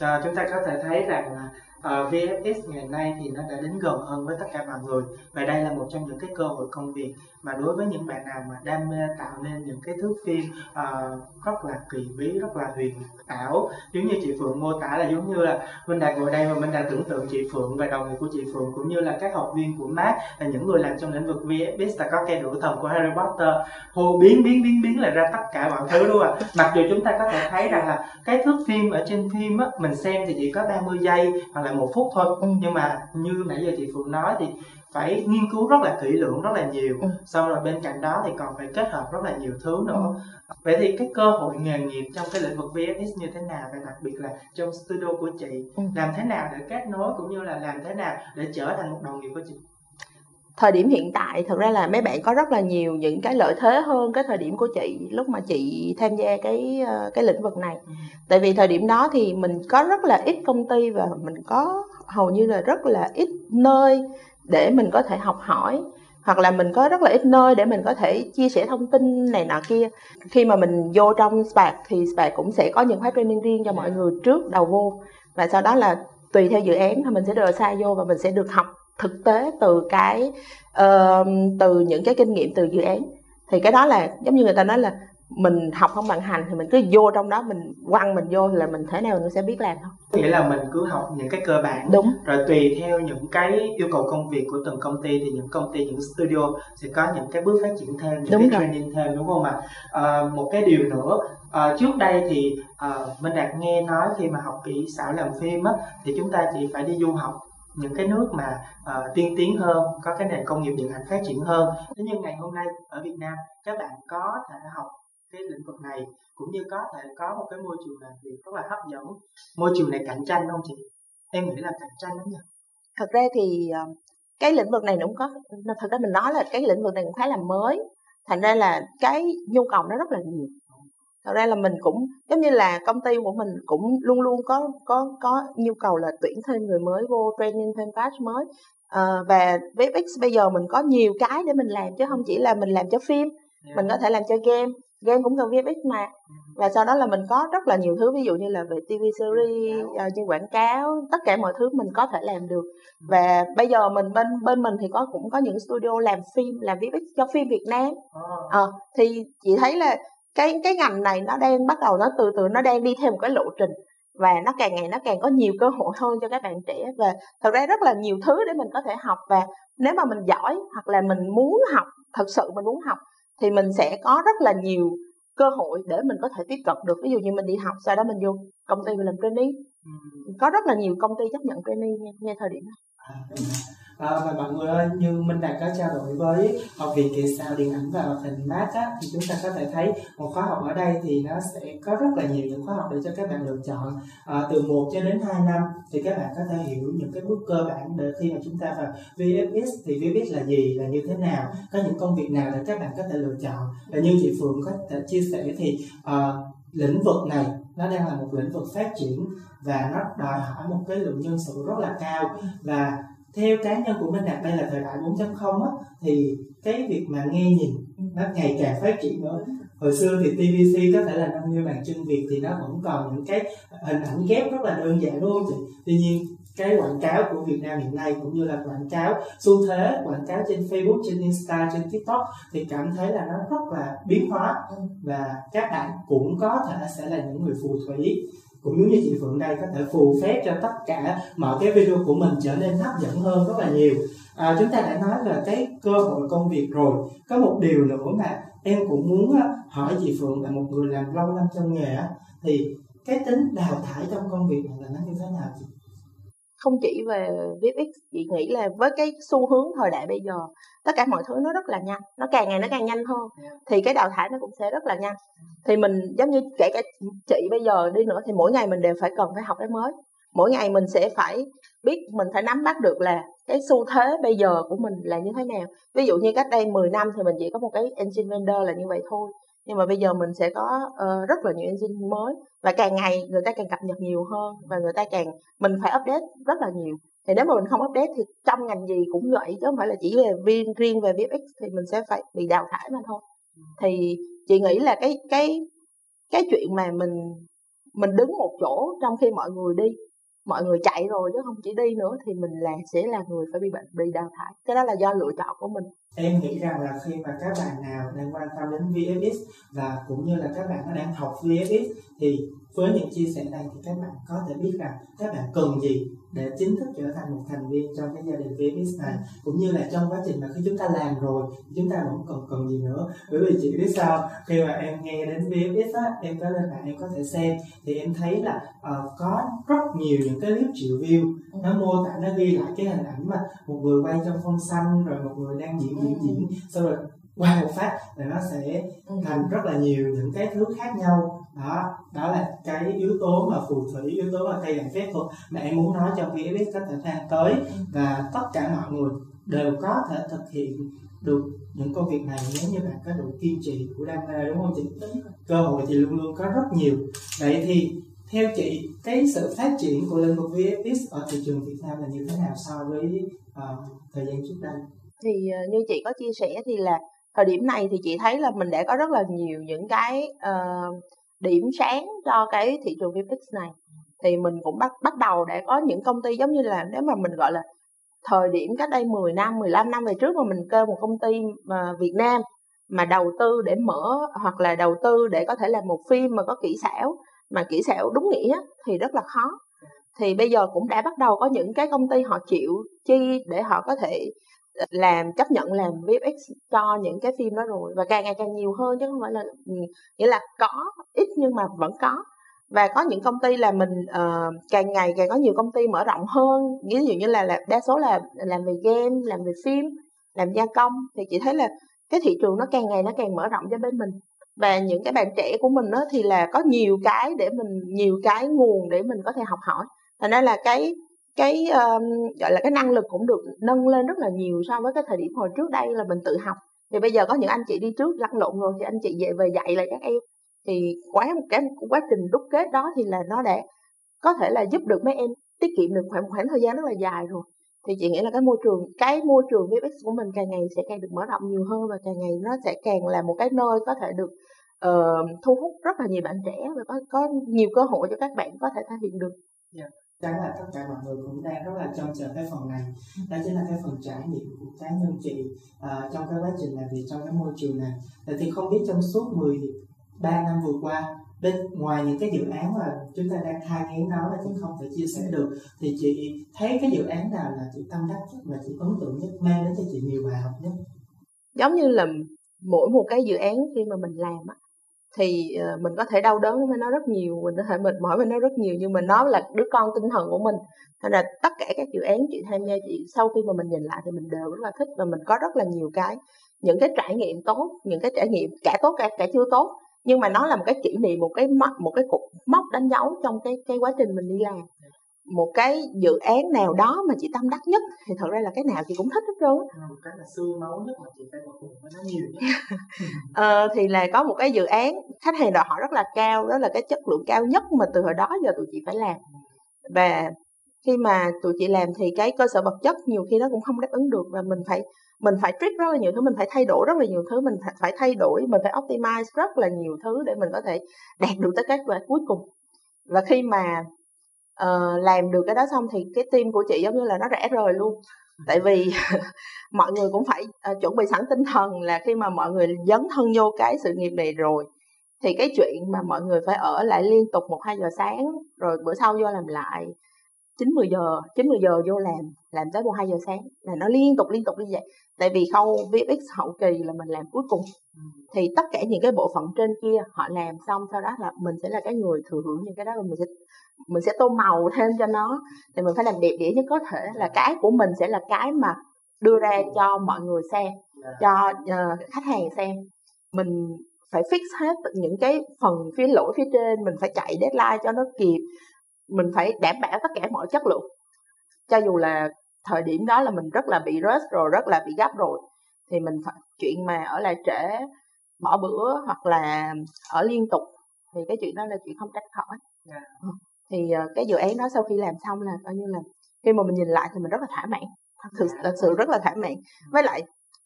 À, chúng ta có thể thấy rằng là ờ, uh, VFX ngày nay thì nó đã đến gần hơn với tất cả mọi người và đây là một trong những cái cơ hội công việc mà đối với những bạn nào mà đam mê tạo nên những cái thước phim uh, rất là kỳ bí rất là huyền ảo giống như chị Phượng mô tả là giống như là mình đang ngồi đây và mình đang tưởng tượng chị Phượng và đồng nghiệp của chị Phượng cũng như là các học viên của mát là những người làm trong lĩnh vực VFX là có cây đũa thần của Harry Potter. Hô biến biến biến biến là ra tất cả mọi thứ luôn à. Mặc dù chúng ta có thể thấy rằng là cái thước phim ở trên phim á mình xem thì chỉ có 30 giây hoặc là một phút thôi. Nhưng mà như nãy giờ chị Phượng nói thì phải nghiên cứu rất là kỹ lưỡng rất là nhiều ừ. xong rồi bên cạnh đó thì còn phải kết hợp rất là nhiều thứ nữa ừ. vậy thì cái cơ hội nghề nghiệp trong cái lĩnh vực VFX như thế nào và đặc biệt là trong studio của chị ừ. làm thế nào để kết nối cũng như là làm thế nào để trở thành một đồng nghiệp của chị thời điểm hiện tại thật ra là mấy bạn có rất là nhiều những cái lợi thế hơn cái thời điểm của chị lúc mà chị tham gia cái ờ, cái lĩnh vực này ừ. tại vì thời điểm đó thì mình có rất là ít công ty và mình có hầu như là rất là ít nơi để mình có thể học hỏi hoặc là mình có rất là ít nơi để mình có thể chia sẻ thông tin này nọ kia. Khi mà mình vô trong Spark thì Spark cũng sẽ có những khóa training riêng cho mọi người trước đầu vô. Và sau đó là tùy theo dự án thì mình sẽ được sai vô và mình sẽ được học thực tế từ cái uh, từ những cái kinh nghiệm từ dự án. Thì cái đó là giống như người ta nói là mình học không bằng hành thì mình cứ vô trong đó mình quăng mình vô thì là mình thế nào mình sẽ biết làm thôi. Nghĩa là mình cứ học những cái cơ bản đúng. rồi tùy theo những cái yêu cầu công việc của từng công ty thì những công ty những studio sẽ có những cái bước phát triển thêm những đúng cái rồi. training thêm đúng không ạ? À, một cái điều nữa à, trước đây thì à, minh đạt nghe nói khi mà học kỹ xảo làm phim á thì chúng ta chỉ phải đi du học những cái nước mà uh, tiên tiến hơn có cái nền công nghiệp điện ảnh phát triển hơn. Thế nhưng ngày hôm nay ở Việt Nam các bạn có thể học cái lĩnh vực này cũng như có thể có một cái môi trường làm việc rất là hấp dẫn. Môi trường này cạnh tranh không chị? Em nghĩ là cạnh tranh lắm nhỉ? Thật ra thì ờ, cái lĩnh vực này cũng có thật ra mình nói là cái lĩnh vực này cũng khá là mới. Thành ra là cái nhu cầu nó rất là nhiều. Thật ra là mình cũng giống như là công ty của mình cũng luôn luôn có có có nhu cầu là tuyển thêm người mới vô training thêm batch mới. À, và VFX bây giờ mình có nhiều cái để mình làm chứ không chỉ là mình làm cho phim yeah. mình có thể làm cho game game cũng cần VFX mà. Và sau đó là mình có rất là nhiều thứ ví dụ như là về TV series uh, như quảng cáo tất cả mọi thứ mình có thể làm được. Và bây giờ mình bên bên mình thì có cũng có những studio làm phim làm VFX cho phim Việt Nam. À, thì chị thấy là cái cái ngành này nó đang bắt đầu nó từ từ nó đang đi theo một cái lộ trình. Và nó càng ngày nó càng có nhiều cơ hội hơn cho các bạn trẻ. Và thật ra rất là nhiều thứ để mình có thể học. Và nếu mà mình giỏi hoặc là mình muốn học thật sự mình muốn học thì mình sẽ có rất là nhiều cơ hội để mình có thể tiếp cận được. Ví dụ như mình đi học sau đó mình vô công ty mình làm training ừ. có rất là nhiều công ty chấp nhận ngay, ngay thời điểm này À, à, và mọi người ơi, như Minh Đạt có trao đổi với học viện kỹ xảo điện ảnh và hoạt hình mát á, thì chúng ta có thể thấy một khóa học ở đây thì nó sẽ có rất là nhiều những khóa học để cho các bạn lựa chọn. À, từ 1 cho đến 2 năm thì các bạn có thể hiểu những cái bước cơ bản để khi mà chúng ta vào VFX thì VFX là gì là như thế nào có những công việc nào để các bạn có thể lựa chọn. Và như chị Phượng có thể chia sẻ thì à, lĩnh vực này nó đang là một lĩnh vực phát triển và nó đòi hỏi một cái lượng nhân sự rất là cao. Và theo cá nhân của Minh Đạt đây là thời đại 4.0 á thì cái việc mà nghe nhìn nó ngày càng phát triển nữa. Hồi xưa thì TVC có thể là 50 bàn chân Việt thì nó vẫn còn những cái hình ảnh ghép rất là đơn giản đúng không chị? Tuy nhiên cái quảng cáo của Việt Nam hiện nay cũng như là quảng cáo xu thế quảng cáo trên Facebook trên Insta trên TikTok thì cảm thấy là nó rất là biến hóa. Và các bạn cũng có thể sẽ là những người phù thủy. Cũng giống như chị Phượng đây có thể phù phép cho tất cả mọi cái video của mình trở nên hấp dẫn hơn rất là nhiều. À, chúng ta đã nói về cái cơ hội công việc rồi. Có một điều nữa mà em cũng muốn hỏi chị Phượng là một người làm lâu năm trong nghề thì cái tính đào thải trong công việc này là nó như thế nào chị? Không chỉ về VFX chị nghĩ là với cái xu hướng thời đại bây giờ, tất cả mọi thứ nó rất là nhanh, nó càng ngày nó càng nhanh hơn, thì cái đào thải nó cũng sẽ rất là nhanh. Thì mình, giống như kể cả chị bây giờ đi nữa, thì mỗi ngày mình đều phải cần phải học cái mới. Mỗi ngày mình sẽ phải biết, mình phải nắm bắt được là cái xu thế bây giờ của mình là như thế nào. Ví dụ như cách đây 10 năm thì mình chỉ có một cái engine vendor là như vậy thôi nhưng mà bây giờ mình sẽ có uh, rất là nhiều engine mới và càng ngày người ta càng cập nhật nhiều hơn và người ta càng mình phải update rất là nhiều. Thì nếu mà mình không update thì trong ngành gì cũng vậy chứ không phải là chỉ về riêng riêng về VFX thì mình sẽ phải bị đào thải mà thôi. Thì chị nghĩ là cái cái cái chuyện mà mình mình đứng một chỗ trong khi mọi người đi mọi người chạy rồi chứ không chỉ đi nữa thì mình là, sẽ là người phải bị bệnh, bị đào thải. Cái đó là do lựa chọn của mình. Em nghĩ rằng là khi mà các bạn nào đang quan tâm đến VFX và cũng như là các bạn đang học VFX thì với những chia sẻ này thì các bạn có thể biết rằng các bạn cần gì để chính thức trở thành một thành viên trong cái gia đình VFX này cũng như là trong quá trình mà khi chúng ta làm rồi chúng ta vẫn còn cần gì nữa. Bởi vì chị biết sao khi mà em nghe đến VFX á em có lên mạng em có thể xem thì em thấy là uh, có rất nhiều những cái clip triệu view. Nó mô tả nó ghi lại cái hình ảnh mà một người quay trong phong xanh rồi một người đang diễn diễn diễn. Xong rồi qua một phát là nó sẽ thành rất là nhiều những cái thứ khác nhau. Đó đó là cái yếu tố mà phù thủy yếu tố mà cây đàn phép thuật. Mà em muốn nói trong VFX có thể đang tới và tất cả mọi người đều có thể thực hiện được những công việc này nếu như bạn có đủ kiên trì của đam mê đúng không chị? Cơ hội thì luôn luôn có rất nhiều. Vậy thì theo chị cái sự phát triển của lĩnh vực VFX ở thị trường Việt Nam là như thế nào so với uh, thời gian trước đây? Thì uh, như chị có chia sẻ thì là thời điểm này thì chị thấy là mình đã có rất là nhiều những cái uh, điểm sáng cho cái thị trường VFX này. Thì mình cũng bắt bắt đầu để có những công ty giống như là nếu mà mình gọi là thời điểm cách đây 10 năm 15 năm về trước mà mình kêu một công ty mà Việt Nam mà đầu tư để mở hoặc là đầu tư để có thể làm một phim mà có kỹ xảo mà kỹ xảo đúng nghĩa thì rất là khó. Thì bây giờ cũng đã bắt đầu có những cái công ty họ chịu chi để họ có thể làm chấp nhận làm VFX cho những cái phim đó rồi. Và càng ngày càng nhiều hơn chứ không phải là ừ, nghĩa là có ít nhưng mà vẫn có. Và có những công ty là mình uh, càng ngày càng có nhiều công ty mở rộng hơn. Ví dụ như là, là đa số là làm về game làm về phim làm gia công. Thì chị thấy là cái thị trường nó càng ngày nó càng mở rộng cho bên mình. Và những cái bạn trẻ của mình đó thì là có nhiều cái để mình nhiều cái nguồn để mình có thể học hỏi. Thành ra là cái cái um, gọi là cái năng lực cũng được nâng lên rất là nhiều so với cái thời điểm hồi trước đây là mình tự học thì bây giờ có những anh chị đi trước lăn lộn rồi thì anh chị về về dạy lại các em thì quá một cái quá trình đúc kết đó thì là nó đã có thể là giúp được mấy em tiết kiệm được khoảng khoảng thời gian rất là dài rồi thì chị nghĩ là cái môi trường cái môi trường VFX của mình càng ngày sẽ càng được mở rộng nhiều hơn và càng ngày nó sẽ càng là một cái nơi có thể được uh, thu hút rất là nhiều bạn trẻ và có có nhiều cơ hội cho các bạn có thể thể hiện được. Yeah. Chắc là tất cả mọi người cũng đang rất là trông chờ cái phần này. Đó chính là cái phần trải nghiệm của cá nhân chị uh, trong cái quá trình làm việc trong cái môi trường này. Thì không biết trong suốt 13 năm vừa qua bên ngoài những cái dự án mà chúng ta đang thai ngén nó là chị không thể chia sẻ được thì chị thấy cái dự án nào là chị tâm đắc nhất và chị ấn tượng nhất mang đến cho chị nhiều bài học nhất? Giống như là mỗi một cái dự án khi mà mình làm á thì ờ, mình có thể đau đớn với nó rất nhiều, mình có thể mệt mỏi với nó rất nhiều, nhưng mà nó là đứa con tinh thần của mình. Nên là tất cả các dự án chị tham gia, chị sau khi mà mình nhìn lại thì mình đều rất là thích và mình có rất là nhiều cái, những cái trải nghiệm tốt, những cái trải nghiệm cả tốt cả cả chưa tốt, nhưng mà nó là một cái kỷ niệm, một cái mốc, một cái cục mốc đánh dấu trong cái cái quá trình mình đi làm một cái dự án nào đó mà chị tâm đắc nhất thì thật ra là cái nào chị cũng thích hết trơn À, một cái là xương máu nhất mà chị phải với nó nhiều nhất. <laughs> Ờ, thì là có một cái dự án khách hàng đòi hỏi rất là cao đó là cái chất lượng cao nhất mà từ hồi đó giờ tụi chị phải làm. Và khi mà tụi chị làm thì cái cơ sở vật chất nhiều khi nó cũng không đáp ứng được và mình phải mình phải trick rất là nhiều thứ mình phải thay đổi rất là nhiều thứ mình phải- phải thay đổi mình phải optimize rất là nhiều thứ để mình có thể đạt được tới kết quả cuối cùng. Và khi mà Ờ, làm được cái đó xong thì cái team của chị giống như là nó rẽ rời luôn. Tại vì <laughs> mọi người cũng phải uh, chuẩn bị sẵn tinh thần là khi mà mọi người dấn thân vô cái sự nghiệp này rồi thì cái chuyện mà mọi người phải ở lại liên tục một hai giờ sáng rồi bữa sau vô làm lại chín mười giờ chín mười giờ vô làm làm tới một hai giờ sáng là nó liên tục liên tục như vậy. Tại vì khâu VFX hậu kỳ là mình làm cuối cùng. Thì tất cả những cái bộ phận trên kia họ làm xong sau đó là mình sẽ là cái người thừa hưởng những cái đó mình sẽ mình sẽ tô màu <laughs> thêm cho nó. Thì mình phải làm đẹp đẽ nhất có thể. Là cái của mình sẽ là cái mà đưa ra cho mọi người xem cho uh, khách hàng xem. Mình phải fix hết những cái phần phía lỗi phía trên mình phải chạy deadline cho nó kịp mình phải đảm bảo tất cả mọi chất lượng cho dù là thời điểm đó là mình rất là bị rush rồi rất là bị gấp rồi thì mình phải chuyện mà ở lại trễ bỏ bữa hoặc là ở liên tục thì cái chuyện đó là chuyện không tránh khỏi Dạ. Ừ. thì ờ, cái dự án đó sau khi làm xong là coi như là khi mà mình nhìn lại thì mình rất là thỏa mãn thật sự thật sự rất là thỏa mãn với lại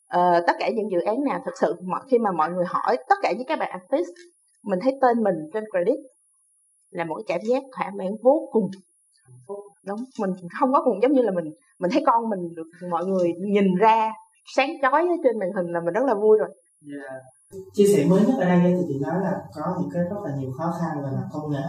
ờ, tất cả những dự án nào thật sự mọi khi mà mọi người hỏi tất cả những các bạn artist mình thấy tên mình trên credit là một cái cảm giác thỏa mãn vô cùng đúng, mình không có cùng giống như là mình mình thấy con mình được mọi người nhìn ra sáng chói ở trên màn hình là mình rất là vui rồi yeah chia sẻ mới nhất ở đây thì chị nói là có những cái rất là nhiều khó khăn về mặt công nghệ.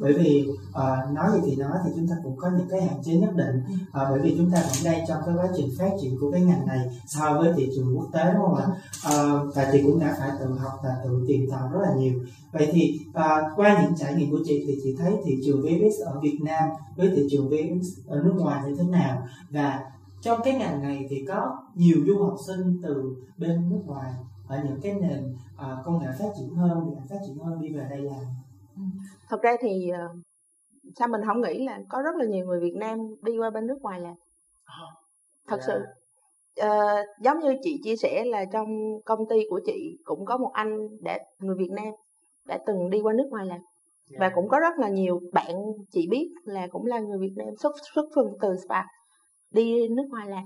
Bởi vì uh, nói gì thì nói thì chúng ta cũng có những cái hạn chế nhất định. Uh, bởi vì chúng ta vẫn đang trong cái quá trình phát triển của cái ngành này so với thị trường quốc tế đúng không ạ? Uh, và chị cũng đã phải tự học và tự tìm tòi rất là nhiều. Vậy thì uh, qua những trải nghiệm của chị thì chị thấy thị trường VFX ở Việt Nam với thị trường VFX ở nước ngoài như thế nào? Và trong cái ngành này thì có nhiều du học sinh từ bên nước ngoài ở những cái nền à, công nghệ phát triển hơn điện ảnh phát triển hơn đi về đây làm. Thật ra thì ờ, sao mình không nghĩ là có rất là nhiều người Việt Nam đi qua bên nước ngoài làm. Thật Dạ. sự Ờ, giống như chị chia sẻ là trong công ty của chị cũng có một anh đã người Việt Nam đã từng đi qua nước ngoài làm. Và cũng có rất là nhiều bạn chị biết là cũng là người Việt Nam xuất xuất thân từ spa đi nước ngoài làm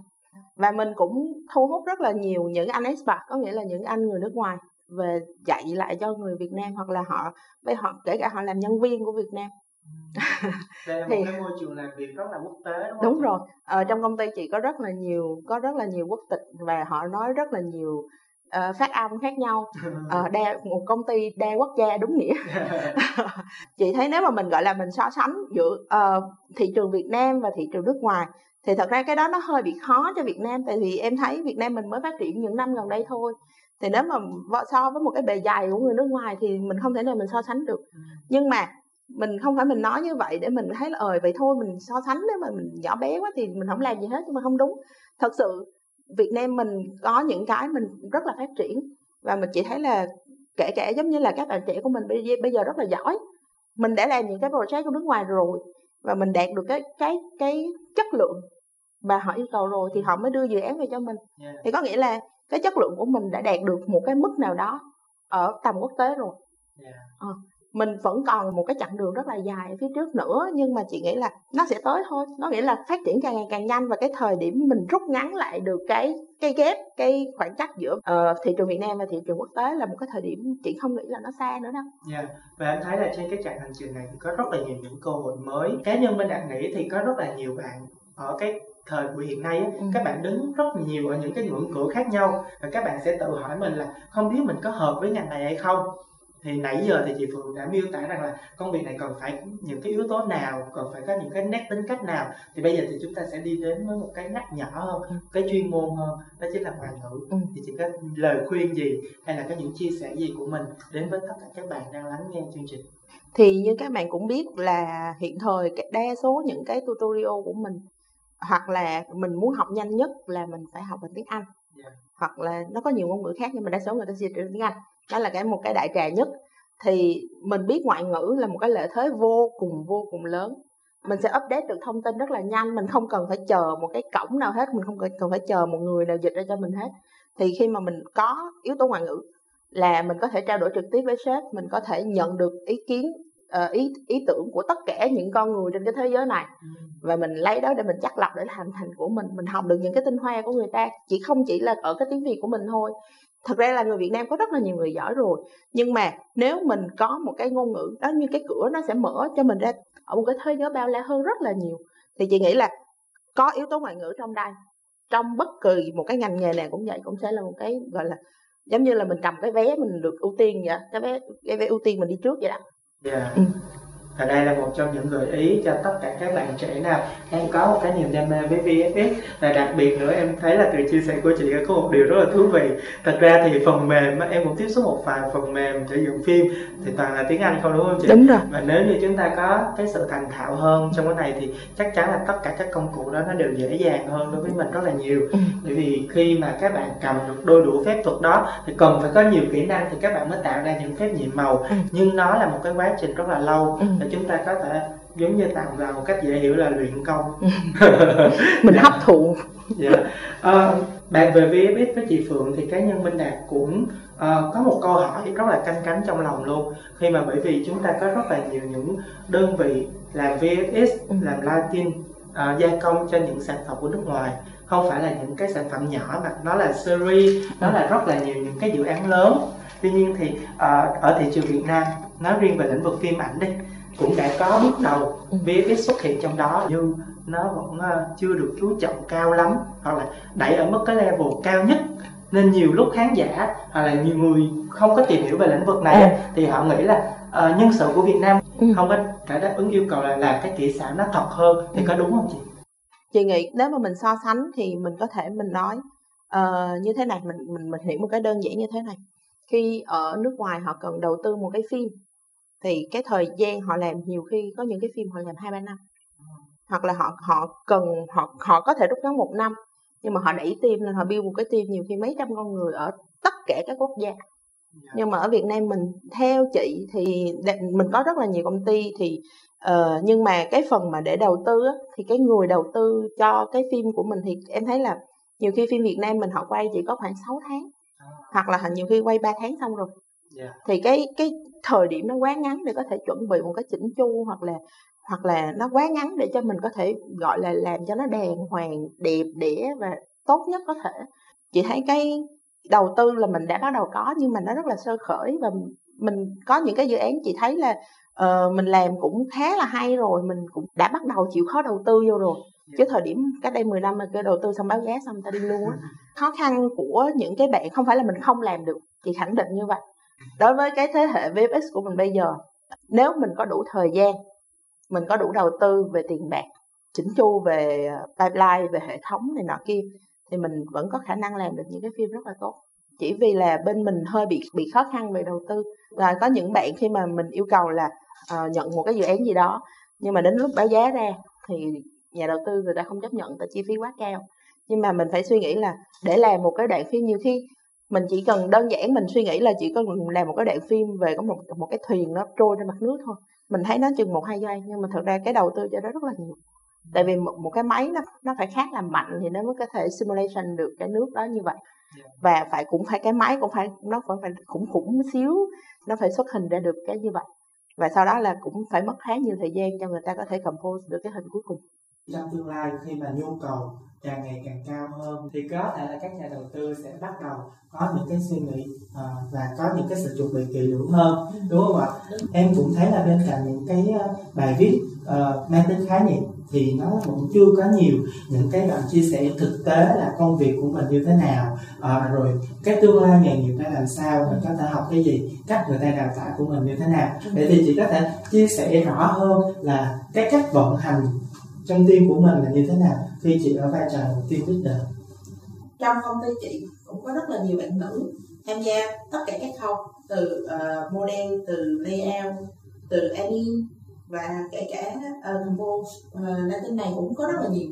và mình cũng thu hút rất là nhiều những anh expat có nghĩa là những anh người nước ngoài về dạy lại cho người Việt Nam hoặc là họ với họ kể cả họ làm nhân viên của Việt Nam. Đây là <laughs> Thì- một cái môi trường làm việc rất là quốc tế đúng không đúng rồi. Ờ, trong công ty chị có rất là nhiều có rất là nhiều quốc tịch và họ nói rất là nhiều ờ, phát âm khác nhau. <laughs> Ờ, đa một công ty đa quốc gia đúng nghĩa. <laughs> Chị thấy nếu mà mình gọi là mình so sánh giữa ờ, thị trường Việt Nam và thị trường nước ngoài thì thật ra cái đó nó hơi bị khó cho Việt Nam tại vì em thấy Việt Nam mình mới phát triển những năm gần đây thôi. Thì nếu mà so với một cái bề dày của người nước ngoài thì mình không thể nào mình so sánh được. Nhưng mà mình không phải mình nói như vậy để mình thấy là ờ vậy thôi mình so sánh nếu mà mình nhỏ bé quá thì mình không làm gì hết nhưng mà không đúng. Thật sự Việt Nam mình có những cái mình rất là phát triển và mình chỉ thấy là kể cả giống như là các bạn trẻ của mình bây giờ, bây giờ rất là giỏi. Mình đã làm những cái project của nước ngoài rồi và mình đạt được cái cái cái chất lượng mà họ yêu cầu rồi thì họ mới đưa dự án về cho mình Yeah. thì có nghĩa là cái chất lượng của mình đã đạt được một cái mức nào đó ở tầm quốc tế rồi Yeah. Ờ, mình vẫn còn một cái chặng đường rất là dài ở phía trước nữa nhưng mà chị nghĩ là nó sẽ tới thôi nó nghĩa là phát triển càng ngày càng nhanh và cái thời điểm mình rút ngắn lại được cái cái ghép cái khoảng cách giữa ờ, thị trường Việt Nam và thị trường quốc tế là một cái thời điểm chị không nghĩ là nó xa nữa đâu Yeah. Và em thấy là trên cái chặng hành trình này thì có rất là nhiều những cơ hội mới. Cá nhân bên Đạt nghĩ thì có rất là nhiều bạn ở cái thời buổi hiện nay Ừ. các bạn đứng rất nhiều ở những cái ngưỡng cửa khác nhau và các bạn sẽ tự hỏi mình là không biết mình có hợp với ngành này hay không thì nãy giờ thì chị Phượng đã miêu tả rằng là công việc này cần phải những cái yếu tố nào cần phải có những cái nét tính cách nào thì bây giờ thì chúng ta sẽ đi đến với một cái nét nhỏ hơn Ừ. cái chuyên môn hơn đó chính là ngoại ngữ Ừ. thì chị có lời khuyên gì hay là có những chia sẻ gì của mình đến với tất cả các bạn đang lắng nghe chương trình thì như các bạn cũng biết là hiện thời đa số những cái tutorial của mình hoặc là mình muốn học nhanh nhất là mình phải học bằng tiếng Anh Dạ. hoặc là nó có nhiều ngôn ngữ khác nhưng mà đa số người ta truyền tiếng Anh đó là cái một cái đại trà nhất. Thì mình biết ngoại ngữ là một cái lợi thế vô cùng vô cùng lớn. Mình sẽ update được thông tin rất là nhanh. Mình không cần phải chờ một cái cổng nào hết. Mình không cần phải chờ một người nào dịch ra cho mình hết. Thì khi mà mình có yếu tố ngoại ngữ là mình có thể trao đổi trực tiếp với sếp. Mình có thể nhận được ý kiến ờ, ý ý tưởng của tất cả những con người trên cái thế giới này. Và mình lấy đó để mình chắc lọc để làm thành của mình. Mình học được những cái tinh hoa của người ta. Chỉ không chỉ là ở cái tiếng việt của mình thôi thật ra là người việt nam có rất là nhiều người giỏi rồi. Nhưng mà nếu mình có một cái ngôn ngữ đó như cái cửa nó sẽ mở cho mình ra ở một cái thế giới bao la hơn rất là nhiều. Thì chị nghĩ là có yếu tố ngoại ngữ trong đây. Trong bất kỳ một cái ngành nghề nào cũng vậy cũng sẽ là một cái gọi là giống như là mình cầm cái vé mình được ưu tiên vậy cái vé cái vé ưu tiên mình đi trước vậy đó. Dạ. Ừ. Và đây là một trong những gợi ý cho tất cả các bạn trẻ nào đang có một cái niềm đam mê với VFX và đặc biệt nữa em thấy là từ chia sẻ của chị có một điều rất là thú vị thật ra thì phần mềm em cũng tiếp xúc một vài phần mềm để dựng phim thì toàn là tiếng Anh không đúng không chị? đúng rồi và nếu như chúng ta có cái sự thành thạo hơn trong cái này thì chắc chắn là tất cả các công cụ đó nó đều dễ dàng hơn đối với mình rất là nhiều Ừ. bởi vì khi mà các bạn cầm được đôi đủ phép thuật đó thì cần phải có nhiều kỹ năng thì các bạn mới tạo ra những phép nhiệm màu Ừ. nhưng nó là một cái quá trình rất là lâu Ừ. và chúng ta có thể giống như tạm vào một cách dễ hiểu là luyện công <laughs> mình Dạ. hấp thụ Dạ. Ờ, bạn về VFX với chị Phượng thì cá nhân Minh Đạt cũng ờ, có một câu hỏi rất là canh cánh trong lòng luôn khi mà bởi vì chúng ta có rất là nhiều những đơn vị làm VFX, Ừ. làm lighting, ờ, gia công cho những sản phẩm của nước ngoài không phải là những cái sản phẩm nhỏ mà nó là series, nó là rất là nhiều những cái dự án lớn tuy nhiên thì ờ, ở thị trường Việt Nam nói riêng về lĩnh vực phim ảnh đi cũng đã có bước đầu Ừ. VFX xuất hiện trong đó như nó vẫn ờ, chưa được chú trọng cao lắm hoặc là đẩy ở mức cái level cao nhất nên nhiều lúc khán giả hoặc là nhiều người không có tìm hiểu về lĩnh vực này á, thì họ nghĩ là ờ, nhân sự của Việt Nam Ừ. không có thể đáp ứng yêu cầu là làm cái kỹ xảo nó thật hơn thì có đúng không chị? chị nghĩ nếu mà mình so sánh thì mình có thể mình nói ờ, như thế này mình mình mình hiểu một cái đơn giản như thế này khi ở nước ngoài họ cần đầu tư một cái phim thì cái thời gian họ làm nhiều khi có những cái phim họ làm hai ba năm. Hoặc là họ họ cần họ họ có thể rút ngắn một năm nhưng mà họ đẩy team lên họ build một cái team nhiều khi mấy trăm con người ở tất cả các quốc gia. Nhưng mà ở Việt Nam mình theo chị thì mình có rất là nhiều công ty thì ờ, nhưng mà cái phần mà để đầu tư á, thì cái người đầu tư cho cái phim của mình thì em thấy là nhiều khi phim Việt Nam mình họ quay chỉ có khoảng 6 tháng hoặc là nhiều khi quay 3 tháng xong rồi. Dạ. thì cái cái thời điểm nó quá ngắn để có thể chuẩn bị một cái chỉnh chu hoặc là hoặc là nó quá ngắn để cho mình có thể gọi là làm cho nó đàng hoàng đẹp đẽ và tốt nhất có thể. Chị thấy cái đầu tư là mình đã bắt đầu có nhưng mà nó rất là sơ khởi và mình có những cái dự án chị thấy là ờ, mình làm cũng khá là hay rồi mình cũng đã bắt đầu chịu khó đầu tư vô rồi. Chứ thời điểm cách đây 10 năm mà cái đầu tư xong báo giá xong ta đi luôn á. <laughs> Khó khăn của những cái bạn không phải là mình không làm được chị khẳng định như vậy đối với cái thế hệ VFX của mình bây giờ nếu mình có đủ thời gian mình có đủ đầu tư về tiền bạc chỉnh chu về ờ, pipeline về hệ thống này nọ kia thì mình vẫn có khả năng làm được những cái phim rất là tốt. Chỉ vì là bên mình hơi bị bị khó khăn về đầu tư. Và có những bạn khi mà mình yêu cầu là uh, nhận một cái dự án gì đó nhưng mà đến lúc báo giá ra thì nhà đầu tư người ta không chấp nhận tại chi phí quá cao. Nhưng mà mình phải suy nghĩ là để làm một cái đoạn phim nhiều khi mình chỉ cần đơn giản mình suy nghĩ là chỉ cần làm một cái đoạn phim về có một một cái thuyền nó trôi trên mặt nước thôi. Mình thấy nó chừng một hai giây nhưng mà thật ra cái đầu tư cho đó rất là nhiều. Tại vì một, một cái máy nó nó phải khác làm mạnh thì nó mới có thể simulation được cái nước đó như vậy. Và phải cũng phải cái máy cũng phải nó vẫn phải khủng khủng xíu nó phải xuất hình ra được cái như vậy. Và sau đó là cũng phải mất khá nhiều thời gian cho người ta có thể compose được cái hình cuối cùng. Trong tương lai khi mà nhu cầu càng ngày càng cao hơn thì có thể là các nhà đầu tư sẽ bắt đầu có những cái suy nghĩ à, và có những cái sự chuẩn bị kỹ lưỡng hơn đúng không ạ? Em cũng thấy là bên cạnh những cái ờ, bài viết uh, mang tính khái niệm thì nó cũng chưa có nhiều những cái đoạn chia sẻ thực tế là công việc của mình như thế nào à, rồi cái tương lai nghề nghiệp ra làm sao mình có thể học cái gì cách người ta đào tạo của mình như thế nào. Để thì chị có thể chia sẻ rõ hơn là cái cách vận hành trong tim của mình là như thế nào khi chị ở vai trò team leader. Trong công ty chị cũng có rất là nhiều bạn nữ tham gia tất cả các khâu từ uh, model từ layout từ admin và kể cả ờ, uh, compose ờ, uh, latin này cũng có rất là nhiều.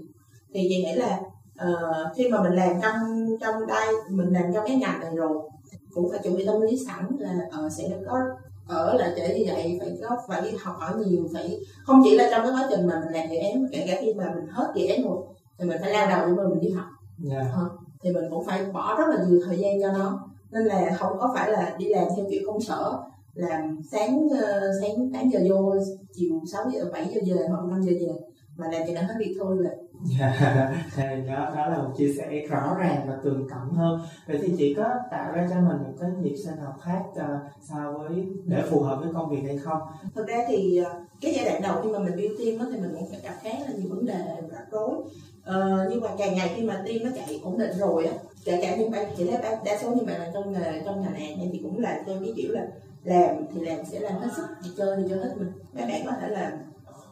Thì chị nghĩ là uh, khi mà mình làm trong trong đây mình làm trong cái ngành này rồi cũng phải chuẩn bị tâm lý sẵn là uh, sẽ có ở là trễ như vậy phải có phải đi học hỏi nhiều phải không chỉ là trong cái quá trình mà mình làm dự án kể cả khi mà mình hết dự án rồi thì mình phải lao đầu để mà mình đi học. Yeah. uh, thì mình cũng phải bỏ rất là nhiều thời gian cho nó. Nên là không có phải là đi làm theo kiểu công sở làm sáng uh, sáng 8 giờ vô chiều 6 giờ 7 giờ về hoặc 5 giờ về. Mà làm cho đã hết việc thôi rồi thì đó đó là một chia sẻ rõ ràng và tường tận hơn. Vậy thì chị có tạo ra cho mình một cái nhịp sinh học khác uh, so với để phù hợp với công việc hay không? Thực ra thì ờ, cái giai đoạn đầu khi mà mình build team thì mình cũng phải gặp khá là nhiều vấn đề rắc rối. Ờ, nhưng mà càng ngày khi mà team nó chạy ổn định rồi á kể cả những bạn chị thấy đa, đa số những bạn là trong nghề trong nhà này thì cũng là theo cái kiểu là làm thì làm sẽ làm hết sức thì chơi thì chơi hết mình. Các bạn có thể là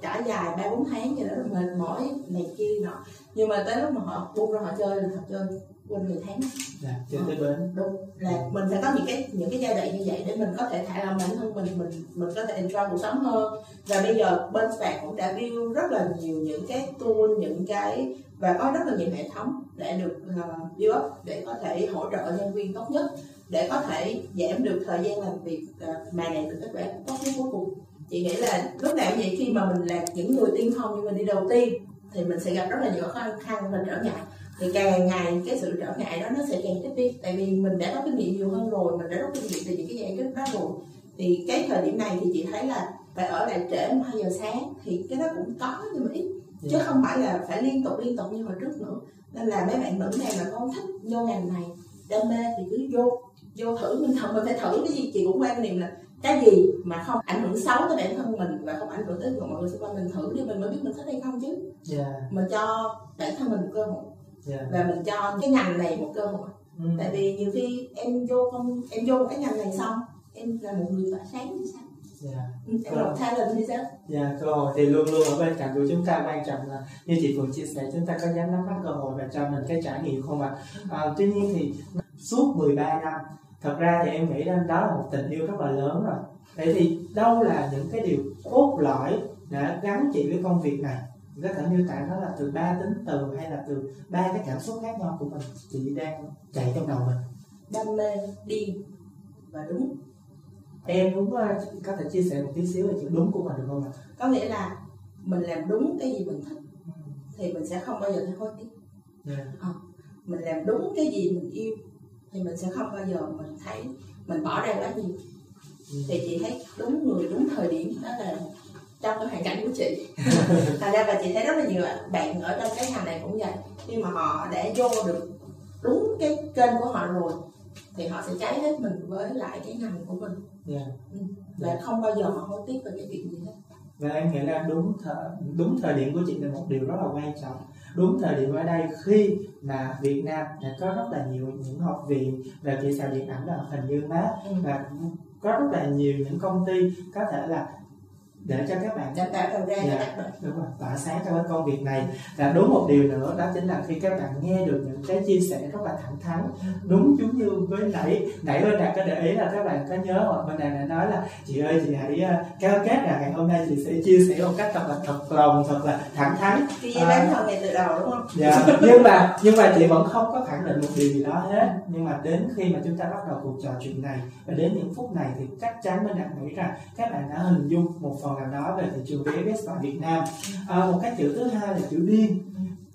trải dài ba bốn tháng gì đó mệt mỏi này kia nọ. Nhưng mà tới lúc mà họ buông ra họ chơi là họ chơi quên người tháng dạ, chơi tới bến. Đúng. Là mình phải có những cái những cái giai đoạn như vậy để mình có thể thả lòng bản thân mình mình mình có thể enjoy cuộc sống hơn. Và bây giờ bên bạn cũng đã build rất là nhiều những cái tool những cái và có rất là nhiều hệ thống để được uh, build up để có thể hỗ trợ nhân viên tốt nhất để có thể giảm được thời gian làm việc uh, mà đạt được kết quả tốt nhất cuối cùng. Chị nghĩ là lúc nào vậy khi mà mình là những người tiên phong như mình đi đầu tiên thì mình sẽ gặp rất là nhiều khó khăn và trở ngại. Thì càng ngày cái sự trở ngại đó nó sẽ càng ít đi. Tại vì mình đã có kinh nghiệm nhiều hơn rồi mình đã có kinh nghiệm từ những cái giải quyết đó rồi. Thì cái thời điểm này thì chị thấy là phải ở lại trễ hai giờ sáng thì cái đó cũng có nhưng mà ít. Chứ dạ. không phải là phải liên tục liên tục như hồi trước nữa. Nên là mấy bạn nữ này mà con thích vô ngành này đam mê thì cứ vô vô thử. Mình thử mình phải thử cái gì chị cũng quan niệm là cái gì mà không ảnh hưởng xấu tới bản thân mình và không ảnh hưởng tới mọi người xung quanh mình thử đi mình mới biết mình thích hay không chứ yeah. Dạ. mình cho bản thân mình một cơ hội yeah. Dạ. và mình cho cái ngành này một cơ hội ừ. tại vì nhiều khi em vô không em vô cái ngành này xong em là một người tỏa sáng thì sao Yeah. Ừ, em là talent thì sao? Dạ, cơ hội thì luôn luôn ở bên cạnh của chúng ta quan trọng là như chị Phượng chia sẻ chúng ta có dám nắm bắt cơ hội và cho mình cái trải nghiệm không ạ? À? À, tuy nhiên thì suốt 13 năm thật ra thì em nghĩ rằng đó là một tình yêu rất là lớn rồi. Vậy thì đâu là những cái điều cốt lõi đã gắn chị với công việc này? Có thể miêu tả nó là từ ba tính từ hay là từ ba cái cảm xúc khác nhau của mình? Chị đang chạy trong đầu mình. Đam mê điên và đúng. Em cũng ờ, có thể chia sẻ một tí xíu về chữ đúng của mình được không ạ? Có nghĩa là mình làm đúng cái gì mình thích thì mình sẽ không bao giờ thấy hối tiếc. Yeah. à, mình làm đúng cái gì mình yêu thì mình sẽ không bao giờ mình thấy mình bỏ ra quá nhiều thì chị thấy đúng người đúng thời điểm đó là trong cái hoàn cảnh của chị <laughs> thành ra và chị thấy rất là nhiều bạn ở trong cái ngành này cũng vậy khi mà họ đã vô được đúng cái kênh của họ rồi thì họ sẽ cháy hết mình với lại cái ngành của mình yeah. Dạ. ừ. và yeah. Không bao giờ họ hối tiếc về cái việc gì hết và em nghĩ là đúng thời đúng thời điểm của chị là một điều rất là quan trọng đúng thời điểm ở đây khi mà Việt Nam đã có rất là nhiều những học viện về kỹ xảo điện ảnh và hình như mát ừ. và có rất là nhiều những công ty có thể là để cho các bạn tạo đầu ra dạ, đúng rồi. Tỏa sáng trong cái công việc này. Và đúng một điều nữa đó chính là khi các bạn nghe được những cái chia sẻ rất là thẳng thắn đúng giống như với nãy nãy bên đạt có để ý là các bạn có nhớ hoặc bên đạt đã nói là chị ơi chị hãy uh, cao kết là ngày hôm nay chị sẽ chia sẻ một cách thật là thật lòng thật là thẳng thắn. À, bán thân ngày từ đầu đúng không? Dạ nhưng mà nhưng mà chị vẫn không có khẳng định một điều gì đó hết. Nhưng mà đến khi mà chúng ta bắt đầu cuộc trò chuyện này và đến những phút này thì chắc chắn bên đạt nghĩ rằng các bạn đã hình dung một phần nào đó về thị trường VFS tại Việt Nam. À, một cái chữ thứ hai là chữ điên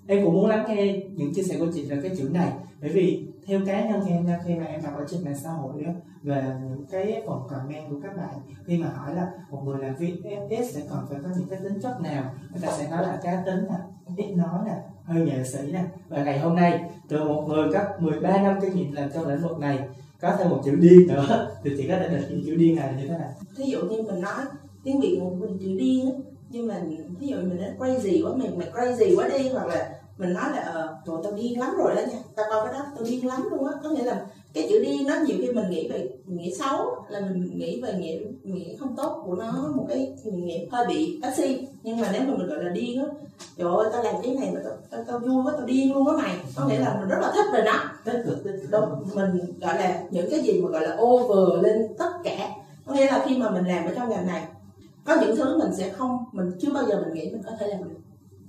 em cũng muốn lắng nghe những chia sẻ của chị về cái chữ này. Bởi vì theo cá nhân em nha khi mà em đọc ở trên mạng xã hội đó, về những cái phần comment của các bạn khi mà hỏi là một người làm VFS sẽ còn phải có những cái tính chất nào người ta sẽ nói là cá tính nè ít nói nè hơi nghệ sĩ nè. Và ngày hôm nay từ một người có 13 năm kinh nghiệm làm trong lĩnh vực này có thêm một chữ điên nữa thì chị có thể định nghĩa chữ điên này như thế nào? Thí dụ như mình nói tiếng việt một mình chữ điên nhưng mà ví dụ mình nói crazy quá mình mày crazy quá đi hoặc là mình nói là ờ trời tao điên lắm rồi đó nha tao coi cái đó tao điên lắm luôn á. Có nghĩa là cái chữ điên nó nhiều khi mình nghĩ về nghĩa xấu là mình nghĩ về nghĩa nghĩa không tốt của nó một cái nghĩa hơi bị taxi nhưng mà nếu mà mình gọi là điên á trời ơi tao làm cái này mà tao, tao, tao vui quá tao điên luôn á mày. Có nghĩa là mình rất là thích rồi đó. Tích cực. Đúng mình gọi là những cái gì mà gọi là over lên tất cả. Có nghĩa là khi mà mình làm ở trong ngành này có những thứ mình sẽ không mình chưa bao giờ mình nghĩ mình có thể làm được.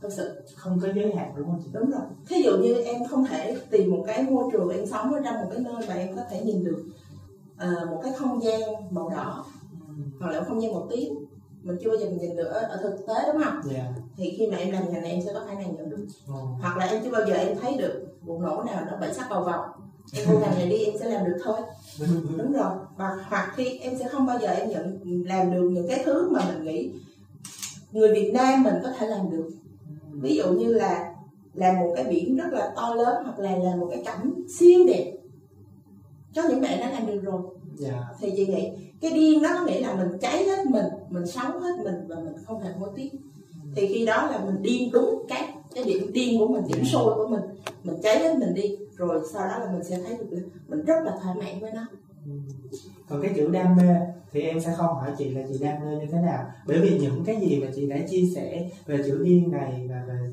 Thực sự. Không có giới hạn đúng không chị? Đúng rồi. Thí dụ như em không thể tìm một cái môi trường em sống ở trong một cái nơi mà em có thể nhìn được ờ, một cái không gian màu đỏ Ừ. hoặc là không gian màu tím mình chưa bao giờ mình nhìn được ở, ở thực tế đúng không? Dạ. Thì khi mà em làm ngành này em sẽ có khả năng nhận được. Ồ. hoặc là em chưa bao giờ em thấy được vụ nổ nào nó bảy sắc cầu vòng em vô ngành này đi em sẽ làm được thôi. Đúng rồi. Và hoặc khi em sẽ không bao giờ em nhận làm được những cái thứ mà mình nghĩ người Việt Nam mình có thể làm được. Ví dụ như là làm một cái biển rất là to lớn hoặc là làm một cái cảnh siêu đẹp có những bạn đã làm được rồi. Dạ. Thì chị nghĩ cái điên đó có nghĩa là mình cháy hết mình mình sống hết mình và mình không hề hối tiếc. Thì khi đó là mình điên đúng cái cái điểm điên của mình điểm sôi của mình mình cháy hết mình đi rồi sau đó là mình sẽ thấy được mình rất là thoải mãn với nó. Ừ. còn cái chữ đam mê thì em sẽ không hỏi chị là chị đam mê như thế nào. Bởi vì những cái gì mà chị đã chia sẻ về chữ điên này và về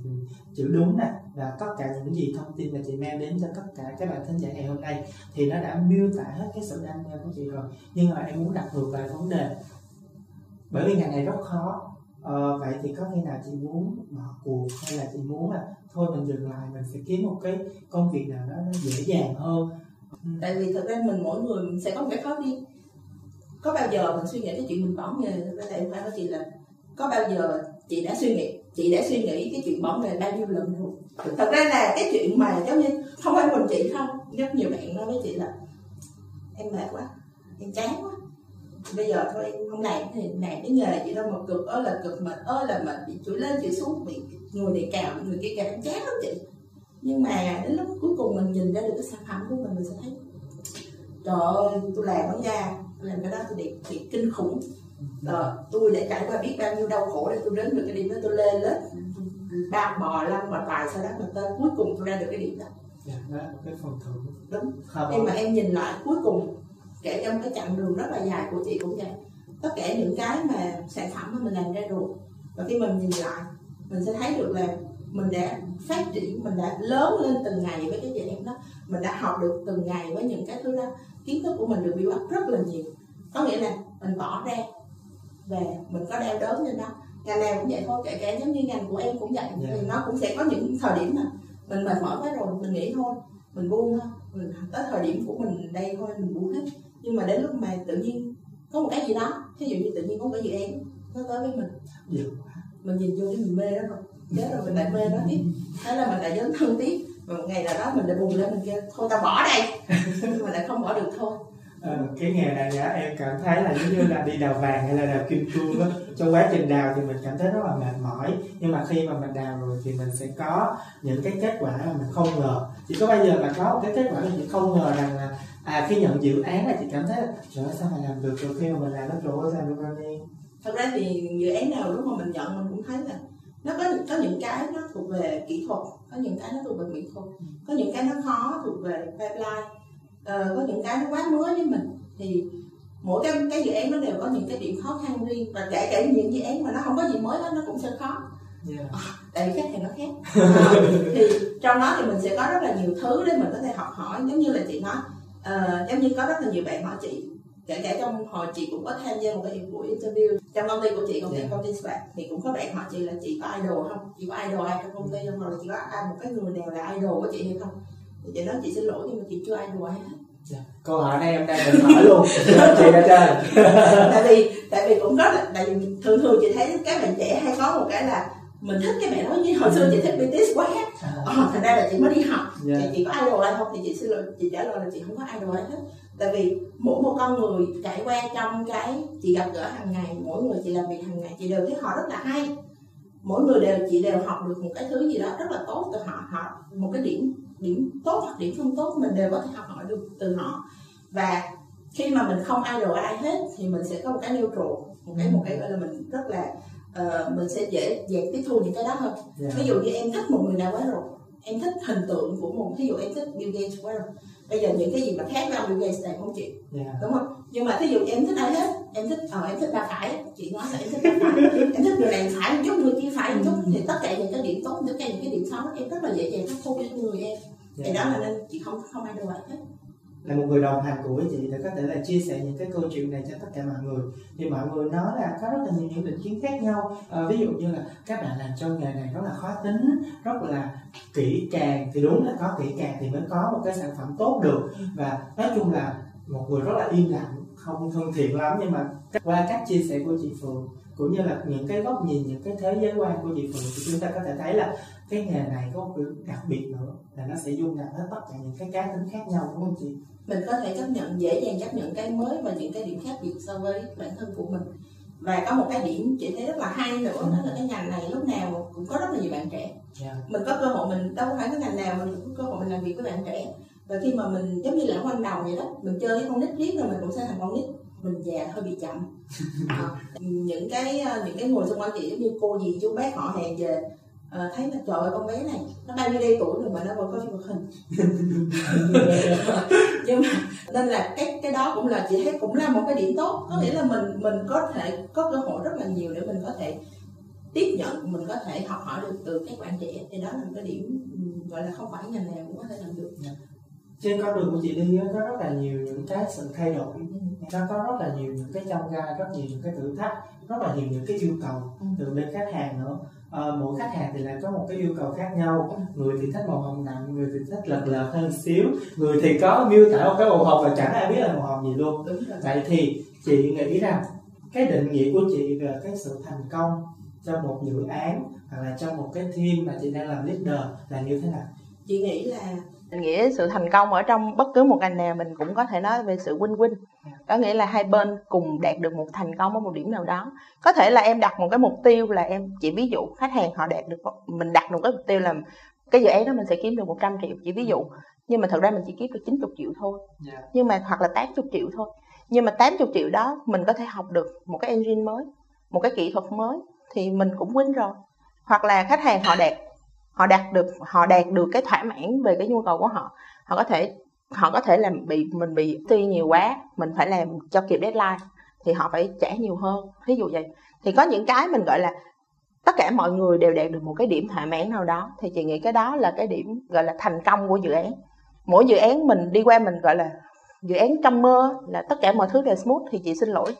chữ đúng nè và tất cả những gì thông tin mà chị mang đến cho tất cả các bạn thính giả ngày hôm nay thì nó đã miêu tả hết cái sự đam mê của chị rồi. Nhưng mà em muốn đặt ngược lại vấn đề. Bởi vì ngành này rất khó. Ờ, vậy thì có khi nào chị muốn bỏ cuộc hay là chị muốn là thôi, mình dừng lại, mình sẽ kiếm một cái công việc nào đó nó dễ dàng hơn. Ừ. Tại vì thực ra mình mỗi người mình sẽ có một cái khó riêng có bao giờ mình suy nghĩ cái chuyện mình bỏ nghề với ra phải có chị là, có bao giờ chị đã suy nghĩ, chị đã suy nghĩ cái chuyện bỏ nghề bao nhiêu lần rồi? Thật ra là cái chuyện mà giống như, không phải mình chị không, rất nhiều bạn nói với chị là, em mệt quá, em chán quá. Bây giờ thôi, em không làm thì làm cái nghề chị đâu mà cực ơi là cực mệt ơi là mệt, bị chửi lên chửi xuống, bị người này cào người kia cào em chán lắm chị. Nhưng mà đến lúc cuối cùng mình nhìn ra được cái sản phẩm của mình mình sẽ thấy trời ơi tôi làm đó nha tôi làm cái đó tôi đẹp thiệt kinh khủng. Ờ, tôi đã trải qua biết bao nhiêu đau khổ để tôi đến được cái điểm đó tôi lên lớp bao bò lăn mà tài sau đó mà tới cuối cùng tôi ra được cái điểm đó. Dạ đó là một cái phần thưởng đúng. em mà em nhìn lại cuối cùng kể trong cái chặng đường rất là dài của chị cũng vậy. Tất cả những cái mà sản phẩm mà mình làm ra rồi và khi mình nhìn lại mình sẽ thấy được là mình đã phát triển mình đã lớn lên từng ngày với cái án đó. Mình đã học được từng ngày với những cái thứ đó. Kiến thức của mình được build up rất là nhiều. Có nghĩa là mình bỏ ra và mình có đeo đớn trên đó. Ngành nào cũng vậy thôi kể cả giống như ngành của em cũng vậy. Dạ. thì nó cũng sẽ có những thời điểm mà mình mệt mỏi quá rồi mình nghĩ thôi mình buông thôi. Mình tới thời điểm của mình đây thôi mình buông hết. Nhưng mà đến lúc mà tự nhiên có một cái gì đó ví dụ như tự nhiên có một cái dự án nó tới với mình. Nhiều mình nhìn vô cái mình mê đó không, chết rồi mình lại mê nó tiếp. Thế là mình lại dấn thân tiếp. Và một ngày nào đó mình lại bùng lên mình kêu thôi tao bỏ đây. Mà lại không bỏ được thôi. Ờ, cái nghề này á, em cảm thấy là giống như là đi đào vàng hay là đào kim cương á, trong quá trình đào thì mình cảm thấy rất là mệt mỏi. Nhưng mà khi mà mình đào rồi thì mình sẽ có những cái kết quả mà mình không ngờ. Chỉ có bây giờ mà có một cái kết quả mà chị không ngờ rằng là à khi nhận dự án là chị cảm thấy là trời ơi sao mà làm được? Rồi khi mà mình làm nó rồi sao được bao nhiêu thật ra thì dự án nào lúc mà mình nhận mình cũng thấy là nó có có những cái nó thuộc về kỹ thuật có những cái nó thuộc về mỹ thuật có những cái nó khó thuộc về pipeline. Ờ, có những cái nó quá mới với mình. Thì mỗi cái cái dự án nó đều có những cái điểm khó khăn riêng và kể cả những dự án mà nó không có gì mới hết nó cũng sẽ khó. Yeah. tại vì khách hàng nó khác. Ờ, thì trong đó thì mình sẽ có rất là nhiều thứ để mình có thể học hỏi. Giống như là chị nói ờ, giống như có rất là nhiều bạn hỏi chị kể cả trong hồi chị cũng có tham gia một cái buổi interview. Trong công ty của chị công ty Yeah. công ty Spark thì cũng có bạn hỏi chị là chị có idol không? Chị có idol ai trong công ty không? Hoặc là chị có ai một cái người nào là idol của chị hay không? Thì chị nói chị xin lỗi nhưng mà chị chưa idol ai hết. Dạ. câu hỏi này em đang định hỏi luôn. <laughs> Chị đã chơi tại vì tại vì cũng có là tại vì thường thường chị thấy các bạn trẻ hay có một cái là mình thích cái bạn đó như hồi xưa chị thích BTS quá ờ, thành ra là chị mới đi học. Dạ. chị chỉ có idol ai không thì chị xin lỗi chị trả lời là chị không có idol ai hết tại vì mỗi một con người trải qua trong cái chị gặp gỡ hàng ngày mỗi người chị làm việc hàng ngày chị đều thấy họ rất là hay. Mỗi người đều chị đều học được một cái thứ gì đó rất là tốt từ họ. Họ một cái điểm điểm tốt hoặc điểm không tốt mình đều có thể học hỏi được từ họ. Và khi mà mình không idol ai hết thì mình sẽ có một cái neutral một cái một cái gọi là mình rất là uh, mình sẽ dễ dàng tiếp thu những cái đó hơn. Yeah. ví dụ như em thích một người nào quá rồi em thích hình tượng của một ví dụ em thích Bill Gates quá rồi bây giờ những cái gì mà khác ông Bill Gates này không chịu yeah. đúng không? Nhưng mà ví dụ em thích ai hết em thích ờ em thích ba phải chị nói là em thích ba phải em thích người này phải một chút người kia phải một chút thì tất cả những cái điểm tốt tất cả những cái điểm xấu em rất là dễ dàng tiếp thu cho người em. Thì đó là nên chị không không ai được hết là một người đồng hành của chị để có thể là chia sẻ những cái câu chuyện này cho tất cả mọi người. Thì mọi người nói là có rất là nhiều những định kiến khác nhau. À, ví dụ như là các bạn làm trong nghề này rất là khó tính rất là kỹ càng. Thì đúng là có kỹ càng thì mới có một cái sản phẩm tốt được. Và nói chung là một người rất là im lặng không thân thiện lắm. Nhưng mà qua cách chia sẻ của chị Phượng cũng như là những cái góc nhìn những cái thế giới quan của chị Phượng thì chúng ta có thể thấy là cái nghề này có một đặc biệt nữa là nó sẽ dung nạp hết tất cả những cái cá tính khác nhau đúng không chị? Mình có thể chấp nhận dễ dàng chấp nhận cái mới và những cái điểm khác biệt so với bản thân của mình. Và có một cái điểm chị thấy rất là hay nữa đó là cái ngành này lúc nào cũng có rất là nhiều bạn trẻ. Yeah. Dạ. mình có cơ hội mình đâu phải cái ngành nào mình cũng có cơ hội mình làm việc với bạn trẻ. Và khi mà mình giống như là ban đầu vậy đó mình chơi với con nít riết rồi mình cũng sẽ thành con nít. Mình già hơi bị chậm. À, <laughs> những cái những cái người xung quanh chị giống như cô gì chú bác họ hàng về à, thấy là trời ơi con bé này nó bao nhiêu đây tuổi rồi mà nó vẫn có phim hoạt hình. <laughs> Nhưng mà nên là cái cái đó cũng là chị thấy cũng là một cái điểm tốt. Có nghĩa là mình mình có thể có cơ hội rất là nhiều để mình có thể tiếp nhận mình có thể học hỏi được từ các bạn trẻ. Thì đó là một cái điểm gọi là không phải ngành nào cũng có thể làm được. Dạ. trên con đường của chị đi có rất là nhiều những cái sự thay đổi nó có rất là nhiều những cái trong gai rất nhiều những cái thử thách rất là nhiều những cái yêu cầu ừ. từ bên khách hàng nữa. À, mỗi khách hàng thì lại có một cái yêu cầu khác nhau. Người thì thích màu hồng nặng người thì thích lật lật hơn xíu. Người thì có miêu tả một cái màu hồng và chẳng ai biết là màu hồng gì luôn. Vậy thì chị nghĩ rằng cái định nghĩa của chị về cái sự thành công trong một dự án hoặc là trong một cái team mà chị đang làm leader là như thế nào? Chị nghĩ là mình nghĩ sự thành công ở trong bất cứ một ngành nào mình cũng có thể nói về sự win win có nghĩa là hai bên cùng đạt được một thành công ở một điểm nào đó. Có thể là em đặt một cái mục tiêu là em chỉ ví dụ khách hàng họ đạt được mình đặt một cái mục tiêu là cái dự án đó mình sẽ kiếm được 100 triệu chỉ ví dụ. Nhưng mà thật ra mình chỉ kiếm được 90 triệu thôi. Yeah. Dạ. nhưng mà hoặc là 80 triệu thôi. Nhưng mà 80 triệu đó mình có thể học được một cái engine mới một cái kỹ thuật mới thì mình cũng win rồi. Hoặc là khách hàng họ đạt họ đạt được, họ đạt được cái thỏa mãn về cái nhu cầu của họ. Họ có thể, họ có thể làm bị, mình bị ti nhiều quá, mình phải làm cho kịp deadline, thì họ phải trả nhiều hơn. Ví dụ vậy. Thì có những cái mình gọi là tất cả mọi người đều đạt được một cái điểm thỏa mãn nào đó, thì chị nghĩ cái đó là cái điểm gọi là thành công của dự án. Mỗi dự án mình đi qua mình gọi là dự án trong mơ là tất cả mọi thứ đều smooth thì chị xin lỗi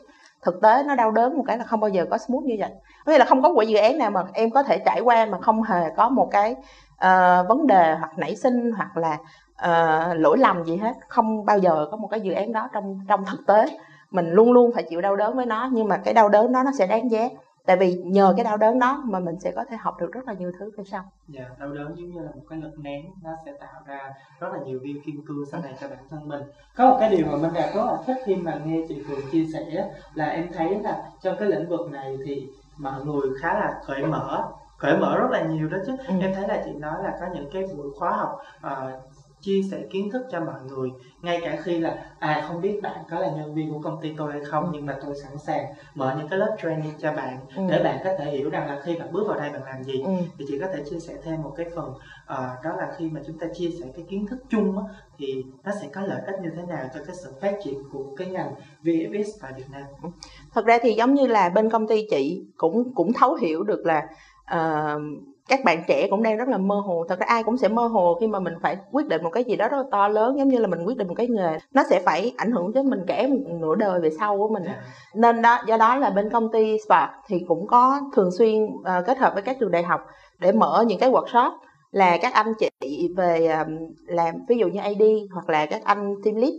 thực tế nó đau đớn một cái là không bao giờ có smooth như vậy. Có nghĩa là không có một dự án nào mà em có thể trải qua mà không hề có một cái uh, vấn đề hoặc nảy sinh hoặc là uh, lỗi lầm gì hết. Không bao giờ có một cái dự án đó trong trong thực tế. Mình luôn luôn phải chịu đau đớn với nó nhưng mà cái đau đớn đó nó sẽ đáng giá tại vì nhờ cái đau đớn đó mà mình sẽ có thể học được rất là nhiều thứ về sau. Dạ đau đớn giống như là một cái lực nén nó sẽ tạo ra rất là nhiều viên kim cương sau này cho bản thân mình. Có một cái điều mà mình đạt rất là thích khi mà nghe chị Phượng chia sẻ là em thấy là trong cái lĩnh vực này thì mọi người khá là cởi mở cởi mở rất là nhiều đó chứ. Ừ. em thấy là chị nói là có những cái buổi khóa học uh, chia sẻ kiến thức cho mọi người ngay cả khi là à không biết bạn có là nhân viên của công ty tôi hay không nhưng mà tôi sẵn sàng mở những cái lớp training cho bạn ừ. để bạn có thể hiểu rằng là khi bạn bước vào đây bạn làm gì ừ. thì chị có thể chia sẻ thêm một cái phần uh, đó là khi mà chúng ta chia sẻ cái kiến thức chung á, thì nó sẽ có lợi ích như thế nào cho cái sự phát triển của cái ngành VFX tại Việt Nam thật ra thì giống như là bên công ty chị cũng cũng thấu hiểu được là uh, các bạn trẻ cũng đang rất là mơ hồ thật ra ai cũng sẽ mơ hồ khi mà mình phải quyết định một cái gì đó rất là to lớn giống như là mình quyết định một cái nghề nó sẽ phải ảnh hưởng đến mình cả một nửa đời về sau của mình. Dạ. nên đó do đó là bên công ty Spark thì cũng có thường xuyên uh, kết hợp với các trường đại học để mở những cái workshop là các anh chị về um, làm ví dụ như AD hoặc là các anh team lead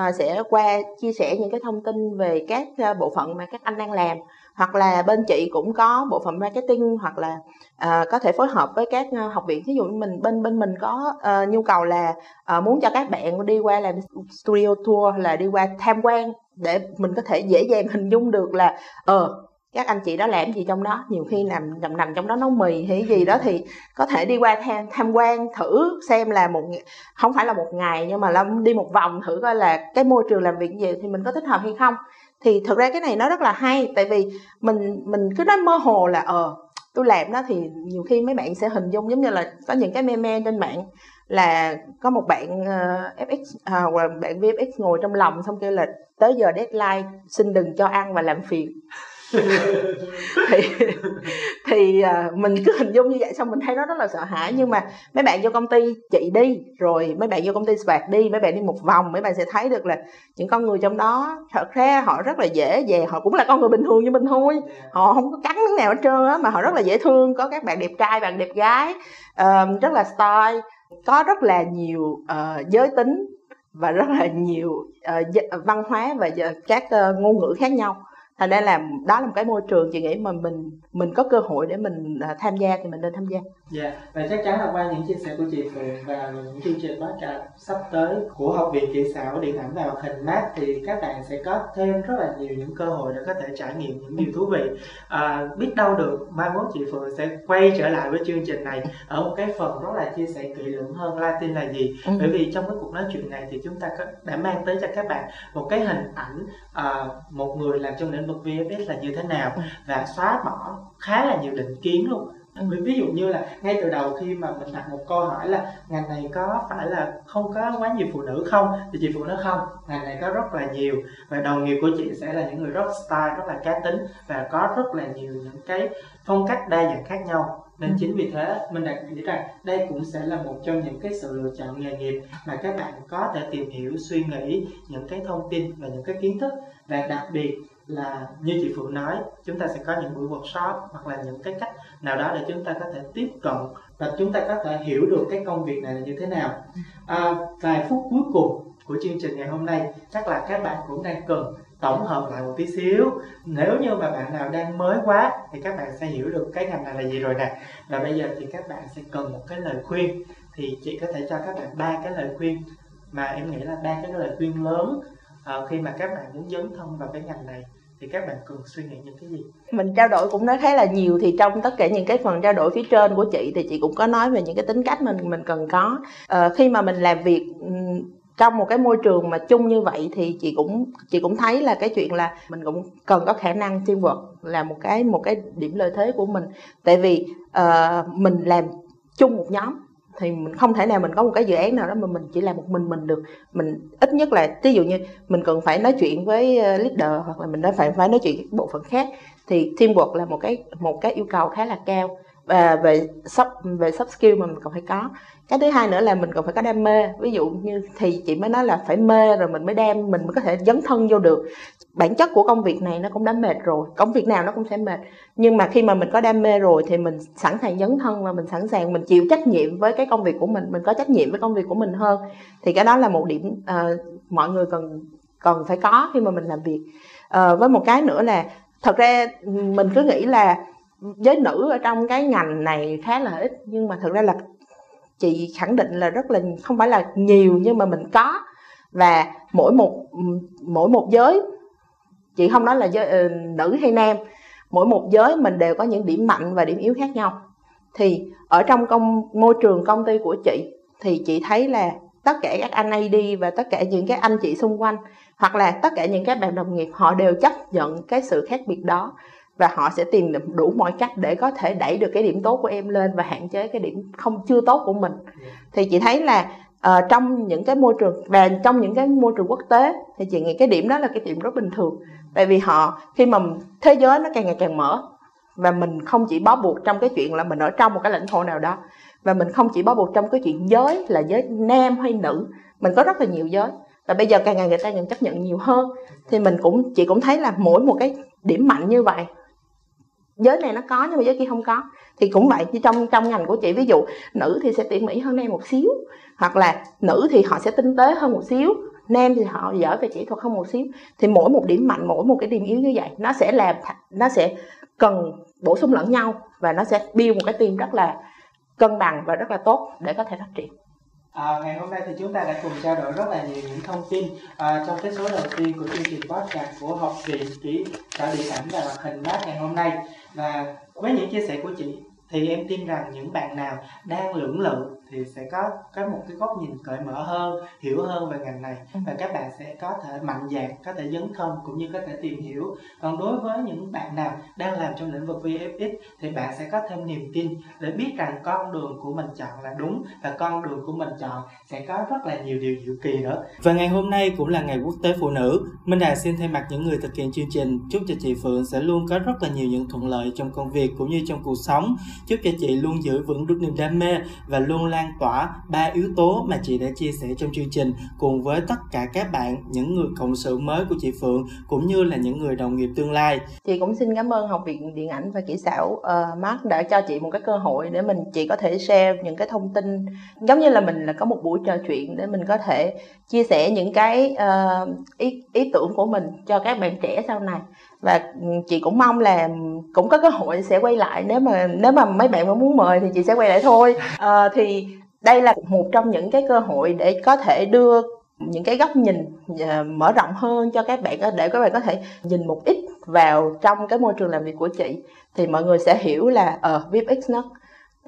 uh, sẽ qua chia sẻ những cái thông tin về các uh, bộ phận mà các anh đang làm hoặc là bên chị cũng có bộ phận marketing hoặc là à, có thể phối hợp với các ờ, học viện. Ví dụ như mình bên bên mình có uh, nhu cầu là uh, muốn cho các bạn đi qua làm studio tour là đi qua tham quan để mình có thể dễ dàng hình dung được là ờ uh, các anh chị đó làm gì trong đó. Nhiều khi nằm nằm nằm trong đó nấu mì hay gì đó thì có thể đi qua tham tham quan thử xem là một không phải là một ngày nhưng mà lâm đi một vòng thử coi là cái môi trường làm việc gì thì mình có thích hợp hay không. Thì thực ra cái này nó rất là hay tại vì mình mình cứ nói mơ hồ là ờ tôi làm đó thì nhiều khi mấy bạn sẽ hình dung giống như là có những cái meme trên mạng là có một bạn ờ, uh, FX à, hoặc là bạn VFX ngồi trong lòng xong kêu là tới giờ deadline xin đừng cho ăn và làm phiền. <laughs> thì thì à, mình cứ hình dung như vậy xong mình thấy nó rất là sợ hãi. Nhưng mà mấy bạn vô công ty chị đi rồi mấy bạn vô công ty SPAC đi mấy bạn đi một vòng mấy bạn sẽ thấy được là những con người trong đó thật ra họ rất là dễ về họ cũng là con người bình thường như mình thôi. Họ không có cắn miếng nào hết trơn á mà họ rất là dễ thương có các bạn đẹp trai bạn đẹp gái uh, rất là style có rất là nhiều uh, giới tính và rất là nhiều uh, văn hóa và các uh, ngôn ngữ khác nhau thành ra là đó là một cái môi trường chị nghĩ mà mình mình có cơ hội để mình uh, tham gia thì mình nên tham gia Dạ, yeah. và chắc chắn là qua những chia sẻ của chị Phượng và những chương trình podcast sắp tới của Học viện Kỹ xảo Điện ảnh và hoạt hình MAT thì các bạn sẽ có thêm rất là nhiều những cơ hội để có thể trải nghiệm những điều thú vị. À, biết đâu được mai mốt chị Phượng sẽ quay trở lại với chương trình này ở một cái phần rất là chia sẻ kỹ lưỡng hơn Latin là gì. Ừ. Bởi vì trong cái cuộc nói chuyện này thì chúng ta đã mang tới cho các bạn một cái hình ảnh à, một người làm trong lĩnh vực VFX là như thế nào? Ừ. và xóa bỏ khá là nhiều định kiến luôn. Ví dụ như là ngay từ đầu khi mà mình đặt một câu hỏi là ngành này có phải là không có quá nhiều phụ nữ không? Thì chị phụ nói không ngành này có rất là nhiều. Và đồng nghiệp của chị sẽ là những người rất style rất là cá tính và có rất là nhiều những cái phong cách đa dạng khác nhau nên ừ. chính vì thế mình đặt nghĩ rằng đây cũng sẽ là một trong những cái sự lựa chọn nghề nghiệp mà các bạn có thể tìm hiểu suy nghĩ những cái thông tin và những cái kiến thức và đặc biệt là như chị Phượng nói chúng ta sẽ có những buổi workshop hoặc là những cái cách nào đó để chúng ta có thể tiếp cận và chúng ta có thể hiểu được cái công việc này là như thế nào à, vài phút cuối cùng của chương trình ngày hôm nay chắc là các bạn cũng đang cần tổng hợp lại một tí xíu. Nếu như mà bạn nào đang mới quá thì các bạn sẽ hiểu được cái ngành này là gì rồi nè. Và bây giờ thì các bạn sẽ cần một cái lời khuyên. Thì chị có thể cho các bạn ba cái lời khuyên mà em nghĩ là ba cái lời khuyên lớn uh, khi mà các bạn muốn dấn thân vào cái ngành này thì các bạn cần suy nghĩ những cái gì? Mình trao đổi cũng nói khá là nhiều thì trong tất cả những cái phần trao đổi phía trên của chị thì chị cũng có nói về những cái tính cách mình mình cần có. À, khi mà mình làm việc trong một cái môi trường mà chung như vậy thì chị cũng chị cũng thấy là cái chuyện là mình cũng cần có khả năng teamwork là một cái một cái điểm lợi thế của mình. Tại vì uh, mình làm chung một nhóm thì mình không thể nào mình có một cái dự án nào đó mà mình chỉ làm một mình mình được. Mình ít nhất là ví dụ như mình cần phải nói chuyện với ờ, leader hoặc là mình đã phải phải nói chuyện với bộ phận khác thì teamwork là một cái một cái yêu cầu khá là cao và về sub về shop skill mà mình còn phải có. Cái thứ hai nữa là mình còn phải có đam mê. Ví dụ như thì chị mới nói là phải mê rồi mình mới đem mình mới có thể dấn thân vô được. Bản chất của công việc này nó cũng đã mệt rồi. Công việc nào nó cũng sẽ mệt. Nhưng mà khi mà mình có đam mê rồi thì mình sẵn sàng dấn thân và mình sẵn sàng mình chịu trách nhiệm với cái công việc của mình mình có trách nhiệm với công việc của mình hơn. Thì cái đó là một điểm uh, mọi người cần cần phải có khi mà mình làm việc. Uh, với một cái nữa là thật ra mình cứ nghĩ là giới nữ ở trong cái ngành này khá là ít nhưng mà thực ra là chị khẳng định là rất là không phải là nhiều nhưng mà mình có. Và mỗi một mỗi một giới chị không nói là giới, uh, nữ hay nam mỗi một giới mình đều có những điểm mạnh và điểm yếu khác nhau. Thì ở trong công môi trường công ty của chị thì chị thấy là tất cả các anh AD và tất cả những cái anh chị xung quanh hoặc là tất cả những các bạn đồng nghiệp họ đều chấp nhận cái sự khác biệt đó và họ sẽ tìm đủ mọi cách để có thể đẩy được cái điểm tốt của em lên và hạn chế cái điểm không chưa tốt của mình. Thì chị thấy là uh, trong những cái môi trường và trong những cái môi trường quốc tế thì chị nghĩ cái điểm đó là cái điểm rất bình thường. Tại vì họ khi mà thế giới nó càng ngày càng mở và mình không chỉ bó buộc trong cái chuyện là mình ở trong một cái lãnh thổ nào đó và mình không chỉ bó buộc trong cái chuyện giới là giới nam hay nữ mình có rất là nhiều giới. Và bây giờ càng ngày người ta càng chấp nhận nhiều hơn. Thì mình cũng chị cũng thấy là mỗi một cái điểm mạnh như vậy giới này nó có nhưng mà giới kia không có. Thì cũng vậy như trong trong ngành của chị ví dụ nữ thì sẽ tỉ mỉ hơn nam một xíu hoặc là nữ thì họ sẽ tinh tế hơn một xíu nam thì họ giỏi về kỹ thuật hơn một xíu. Thì mỗi một điểm mạnh mỗi một cái điểm yếu như vậy nó sẽ làm nó sẽ cần bổ sung lẫn nhau và nó sẽ build một cái team rất là cân bằng và rất là tốt để có thể phát triển. À, ngày hôm nay thì chúng ta đã cùng trao đổi rất là nhiều những thông tin à, trong cái số đầu tiên của chương trình podcast của học viện kỹ đạo điện ảnh và hoạt hình mát ngày hôm nay và với những chia sẻ của chị, thì em tin rằng những bạn nào đang lưỡng lự thì sẽ có có một cái góc nhìn cởi mở hơn hiểu hơn về ngành này. Ừ. và các bạn sẽ có thể mạnh dạn có thể dấn thân cũng như có thể tìm hiểu. Còn đối với những bạn nào đang làm trong lĩnh vực VFX thì bạn sẽ có thêm niềm tin để biết rằng con đường của mình chọn là đúng và con đường của mình chọn sẽ có rất là nhiều điều diệu kỳ nữa. Và ngày hôm nay cũng là ngày quốc tế phụ nữ. Minh Đà xin thay mặt những người thực hiện chương trình chúc cho chị Phượng sẽ luôn có rất là nhiều những thuận lợi trong công việc cũng như trong cuộc sống. Chúc cho chị luôn giữ vững được niềm đam mê và luôn lan tỏa ba yếu tố mà chị đã chia sẻ trong chương trình cùng với tất cả các bạn, những người cộng sự mới của chị Phượng cũng như là những người đồng nghiệp tương lai. Chị cũng xin cảm ơn Học viện Điện ảnh và Kỹ xảo uh, Mark đã cho chị một cái cơ hội để mình chị có thể share những cái thông tin giống như là mình là có một buổi trò chuyện để mình có thể chia sẻ những cái uh, ý ý tưởng của mình cho các bạn trẻ sau này và chị cũng mong là cũng có cơ hội sẽ quay lại nếu mà nếu mà mấy bạn muốn mời thì chị sẽ quay lại thôi. À, <laughs> thì đây là một trong những cái cơ hội để có thể đưa những cái góc nhìn ờ, mở rộng hơn cho các bạn để các bạn có thể nhìn một ít vào trong cái môi trường làm việc của chị. Thì mọi người sẽ hiểu là ở uh, VipX nó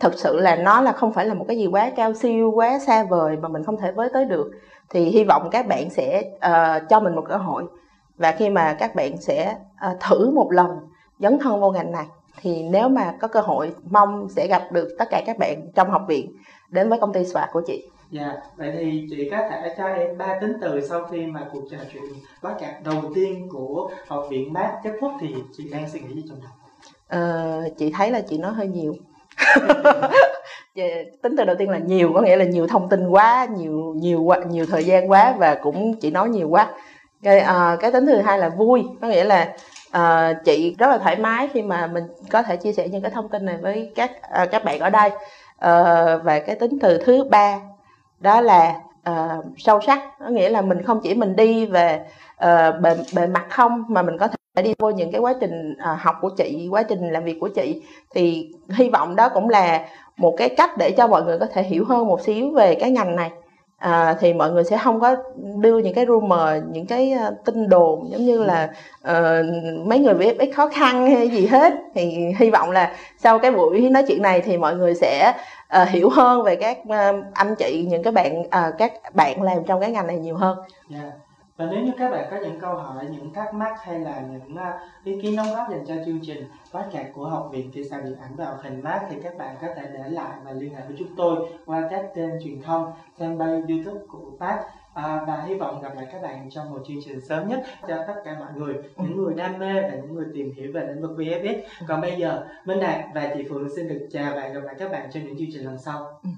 thực sự là nó là không phải là một cái gì quá cao siêu quá xa vời mà mình không thể với tới được. Thì hy vọng các bạn sẽ uh, cho mình một cơ hội và khi mà các bạn sẽ uh, thử một lần dấn thân vô ngành này thì nếu mà có cơ hội mong sẽ gặp được tất cả các bạn trong học viện đến với công ty SWAT của chị. Dạ, yeah. vậy thì chị có thể cho em ba tính từ sau khi mà cuộc trò chuyện bắt chat đầu tiên của học viện mát kết thúc thì chị đang suy nghĩ gì trong đầu? Ờ, chị thấy là chị nói hơi nhiều. <laughs> tính từ đầu tiên là nhiều có nghĩa là nhiều thông tin quá nhiều nhiều quá nhiều thời gian quá và cũng chị nói nhiều quá cái uh, cái tính thứ hai là vui. Có nghĩa là uh, chị rất là thoải mái khi mà mình có thể chia sẻ những cái thông tin này với các uh, các bạn ở đây. Uh, và cái tính từ thứ ba đó là uh, sâu sắc. Có nghĩa là mình không chỉ mình đi về uh, bề bề mặt không mà mình có thể đi vô những cái quá trình uh, học của chị quá trình làm việc của chị. Thì hy vọng đó cũng là một cái cách để cho mọi người có thể hiểu hơn một xíu về cái ngành này à, thì mọi người sẽ không có đưa những cái rumor những cái uh, tin đồn giống như là uh, mấy người VFX khó khăn hay gì hết thì hy vọng là sau cái buổi nói chuyện này thì mọi người sẽ uh, hiểu hơn về các uh, anh chị những cái bạn uh, các bạn làm trong cái ngành này nhiều hơn. Yeah và nếu như các bạn có những câu hỏi những thắc mắc hay là những uh, ý kiến đóng góp dành cho chương trình podcast của học viện kỹ xảo điện ảnh và Học hình mát thì các bạn có thể để lại và liên hệ với chúng tôi qua các kênh truyền thông fanpage youtube của phát À, ờ, và hy vọng gặp lại các bạn trong một chương trình sớm nhất cho tất cả mọi người những người đam mê và những người tìm hiểu về lĩnh vực VFX. Còn bây giờ Minh Đạt và chị Phượng xin được chào và gặp lại các bạn trong những chương trình lần sau. Ừ.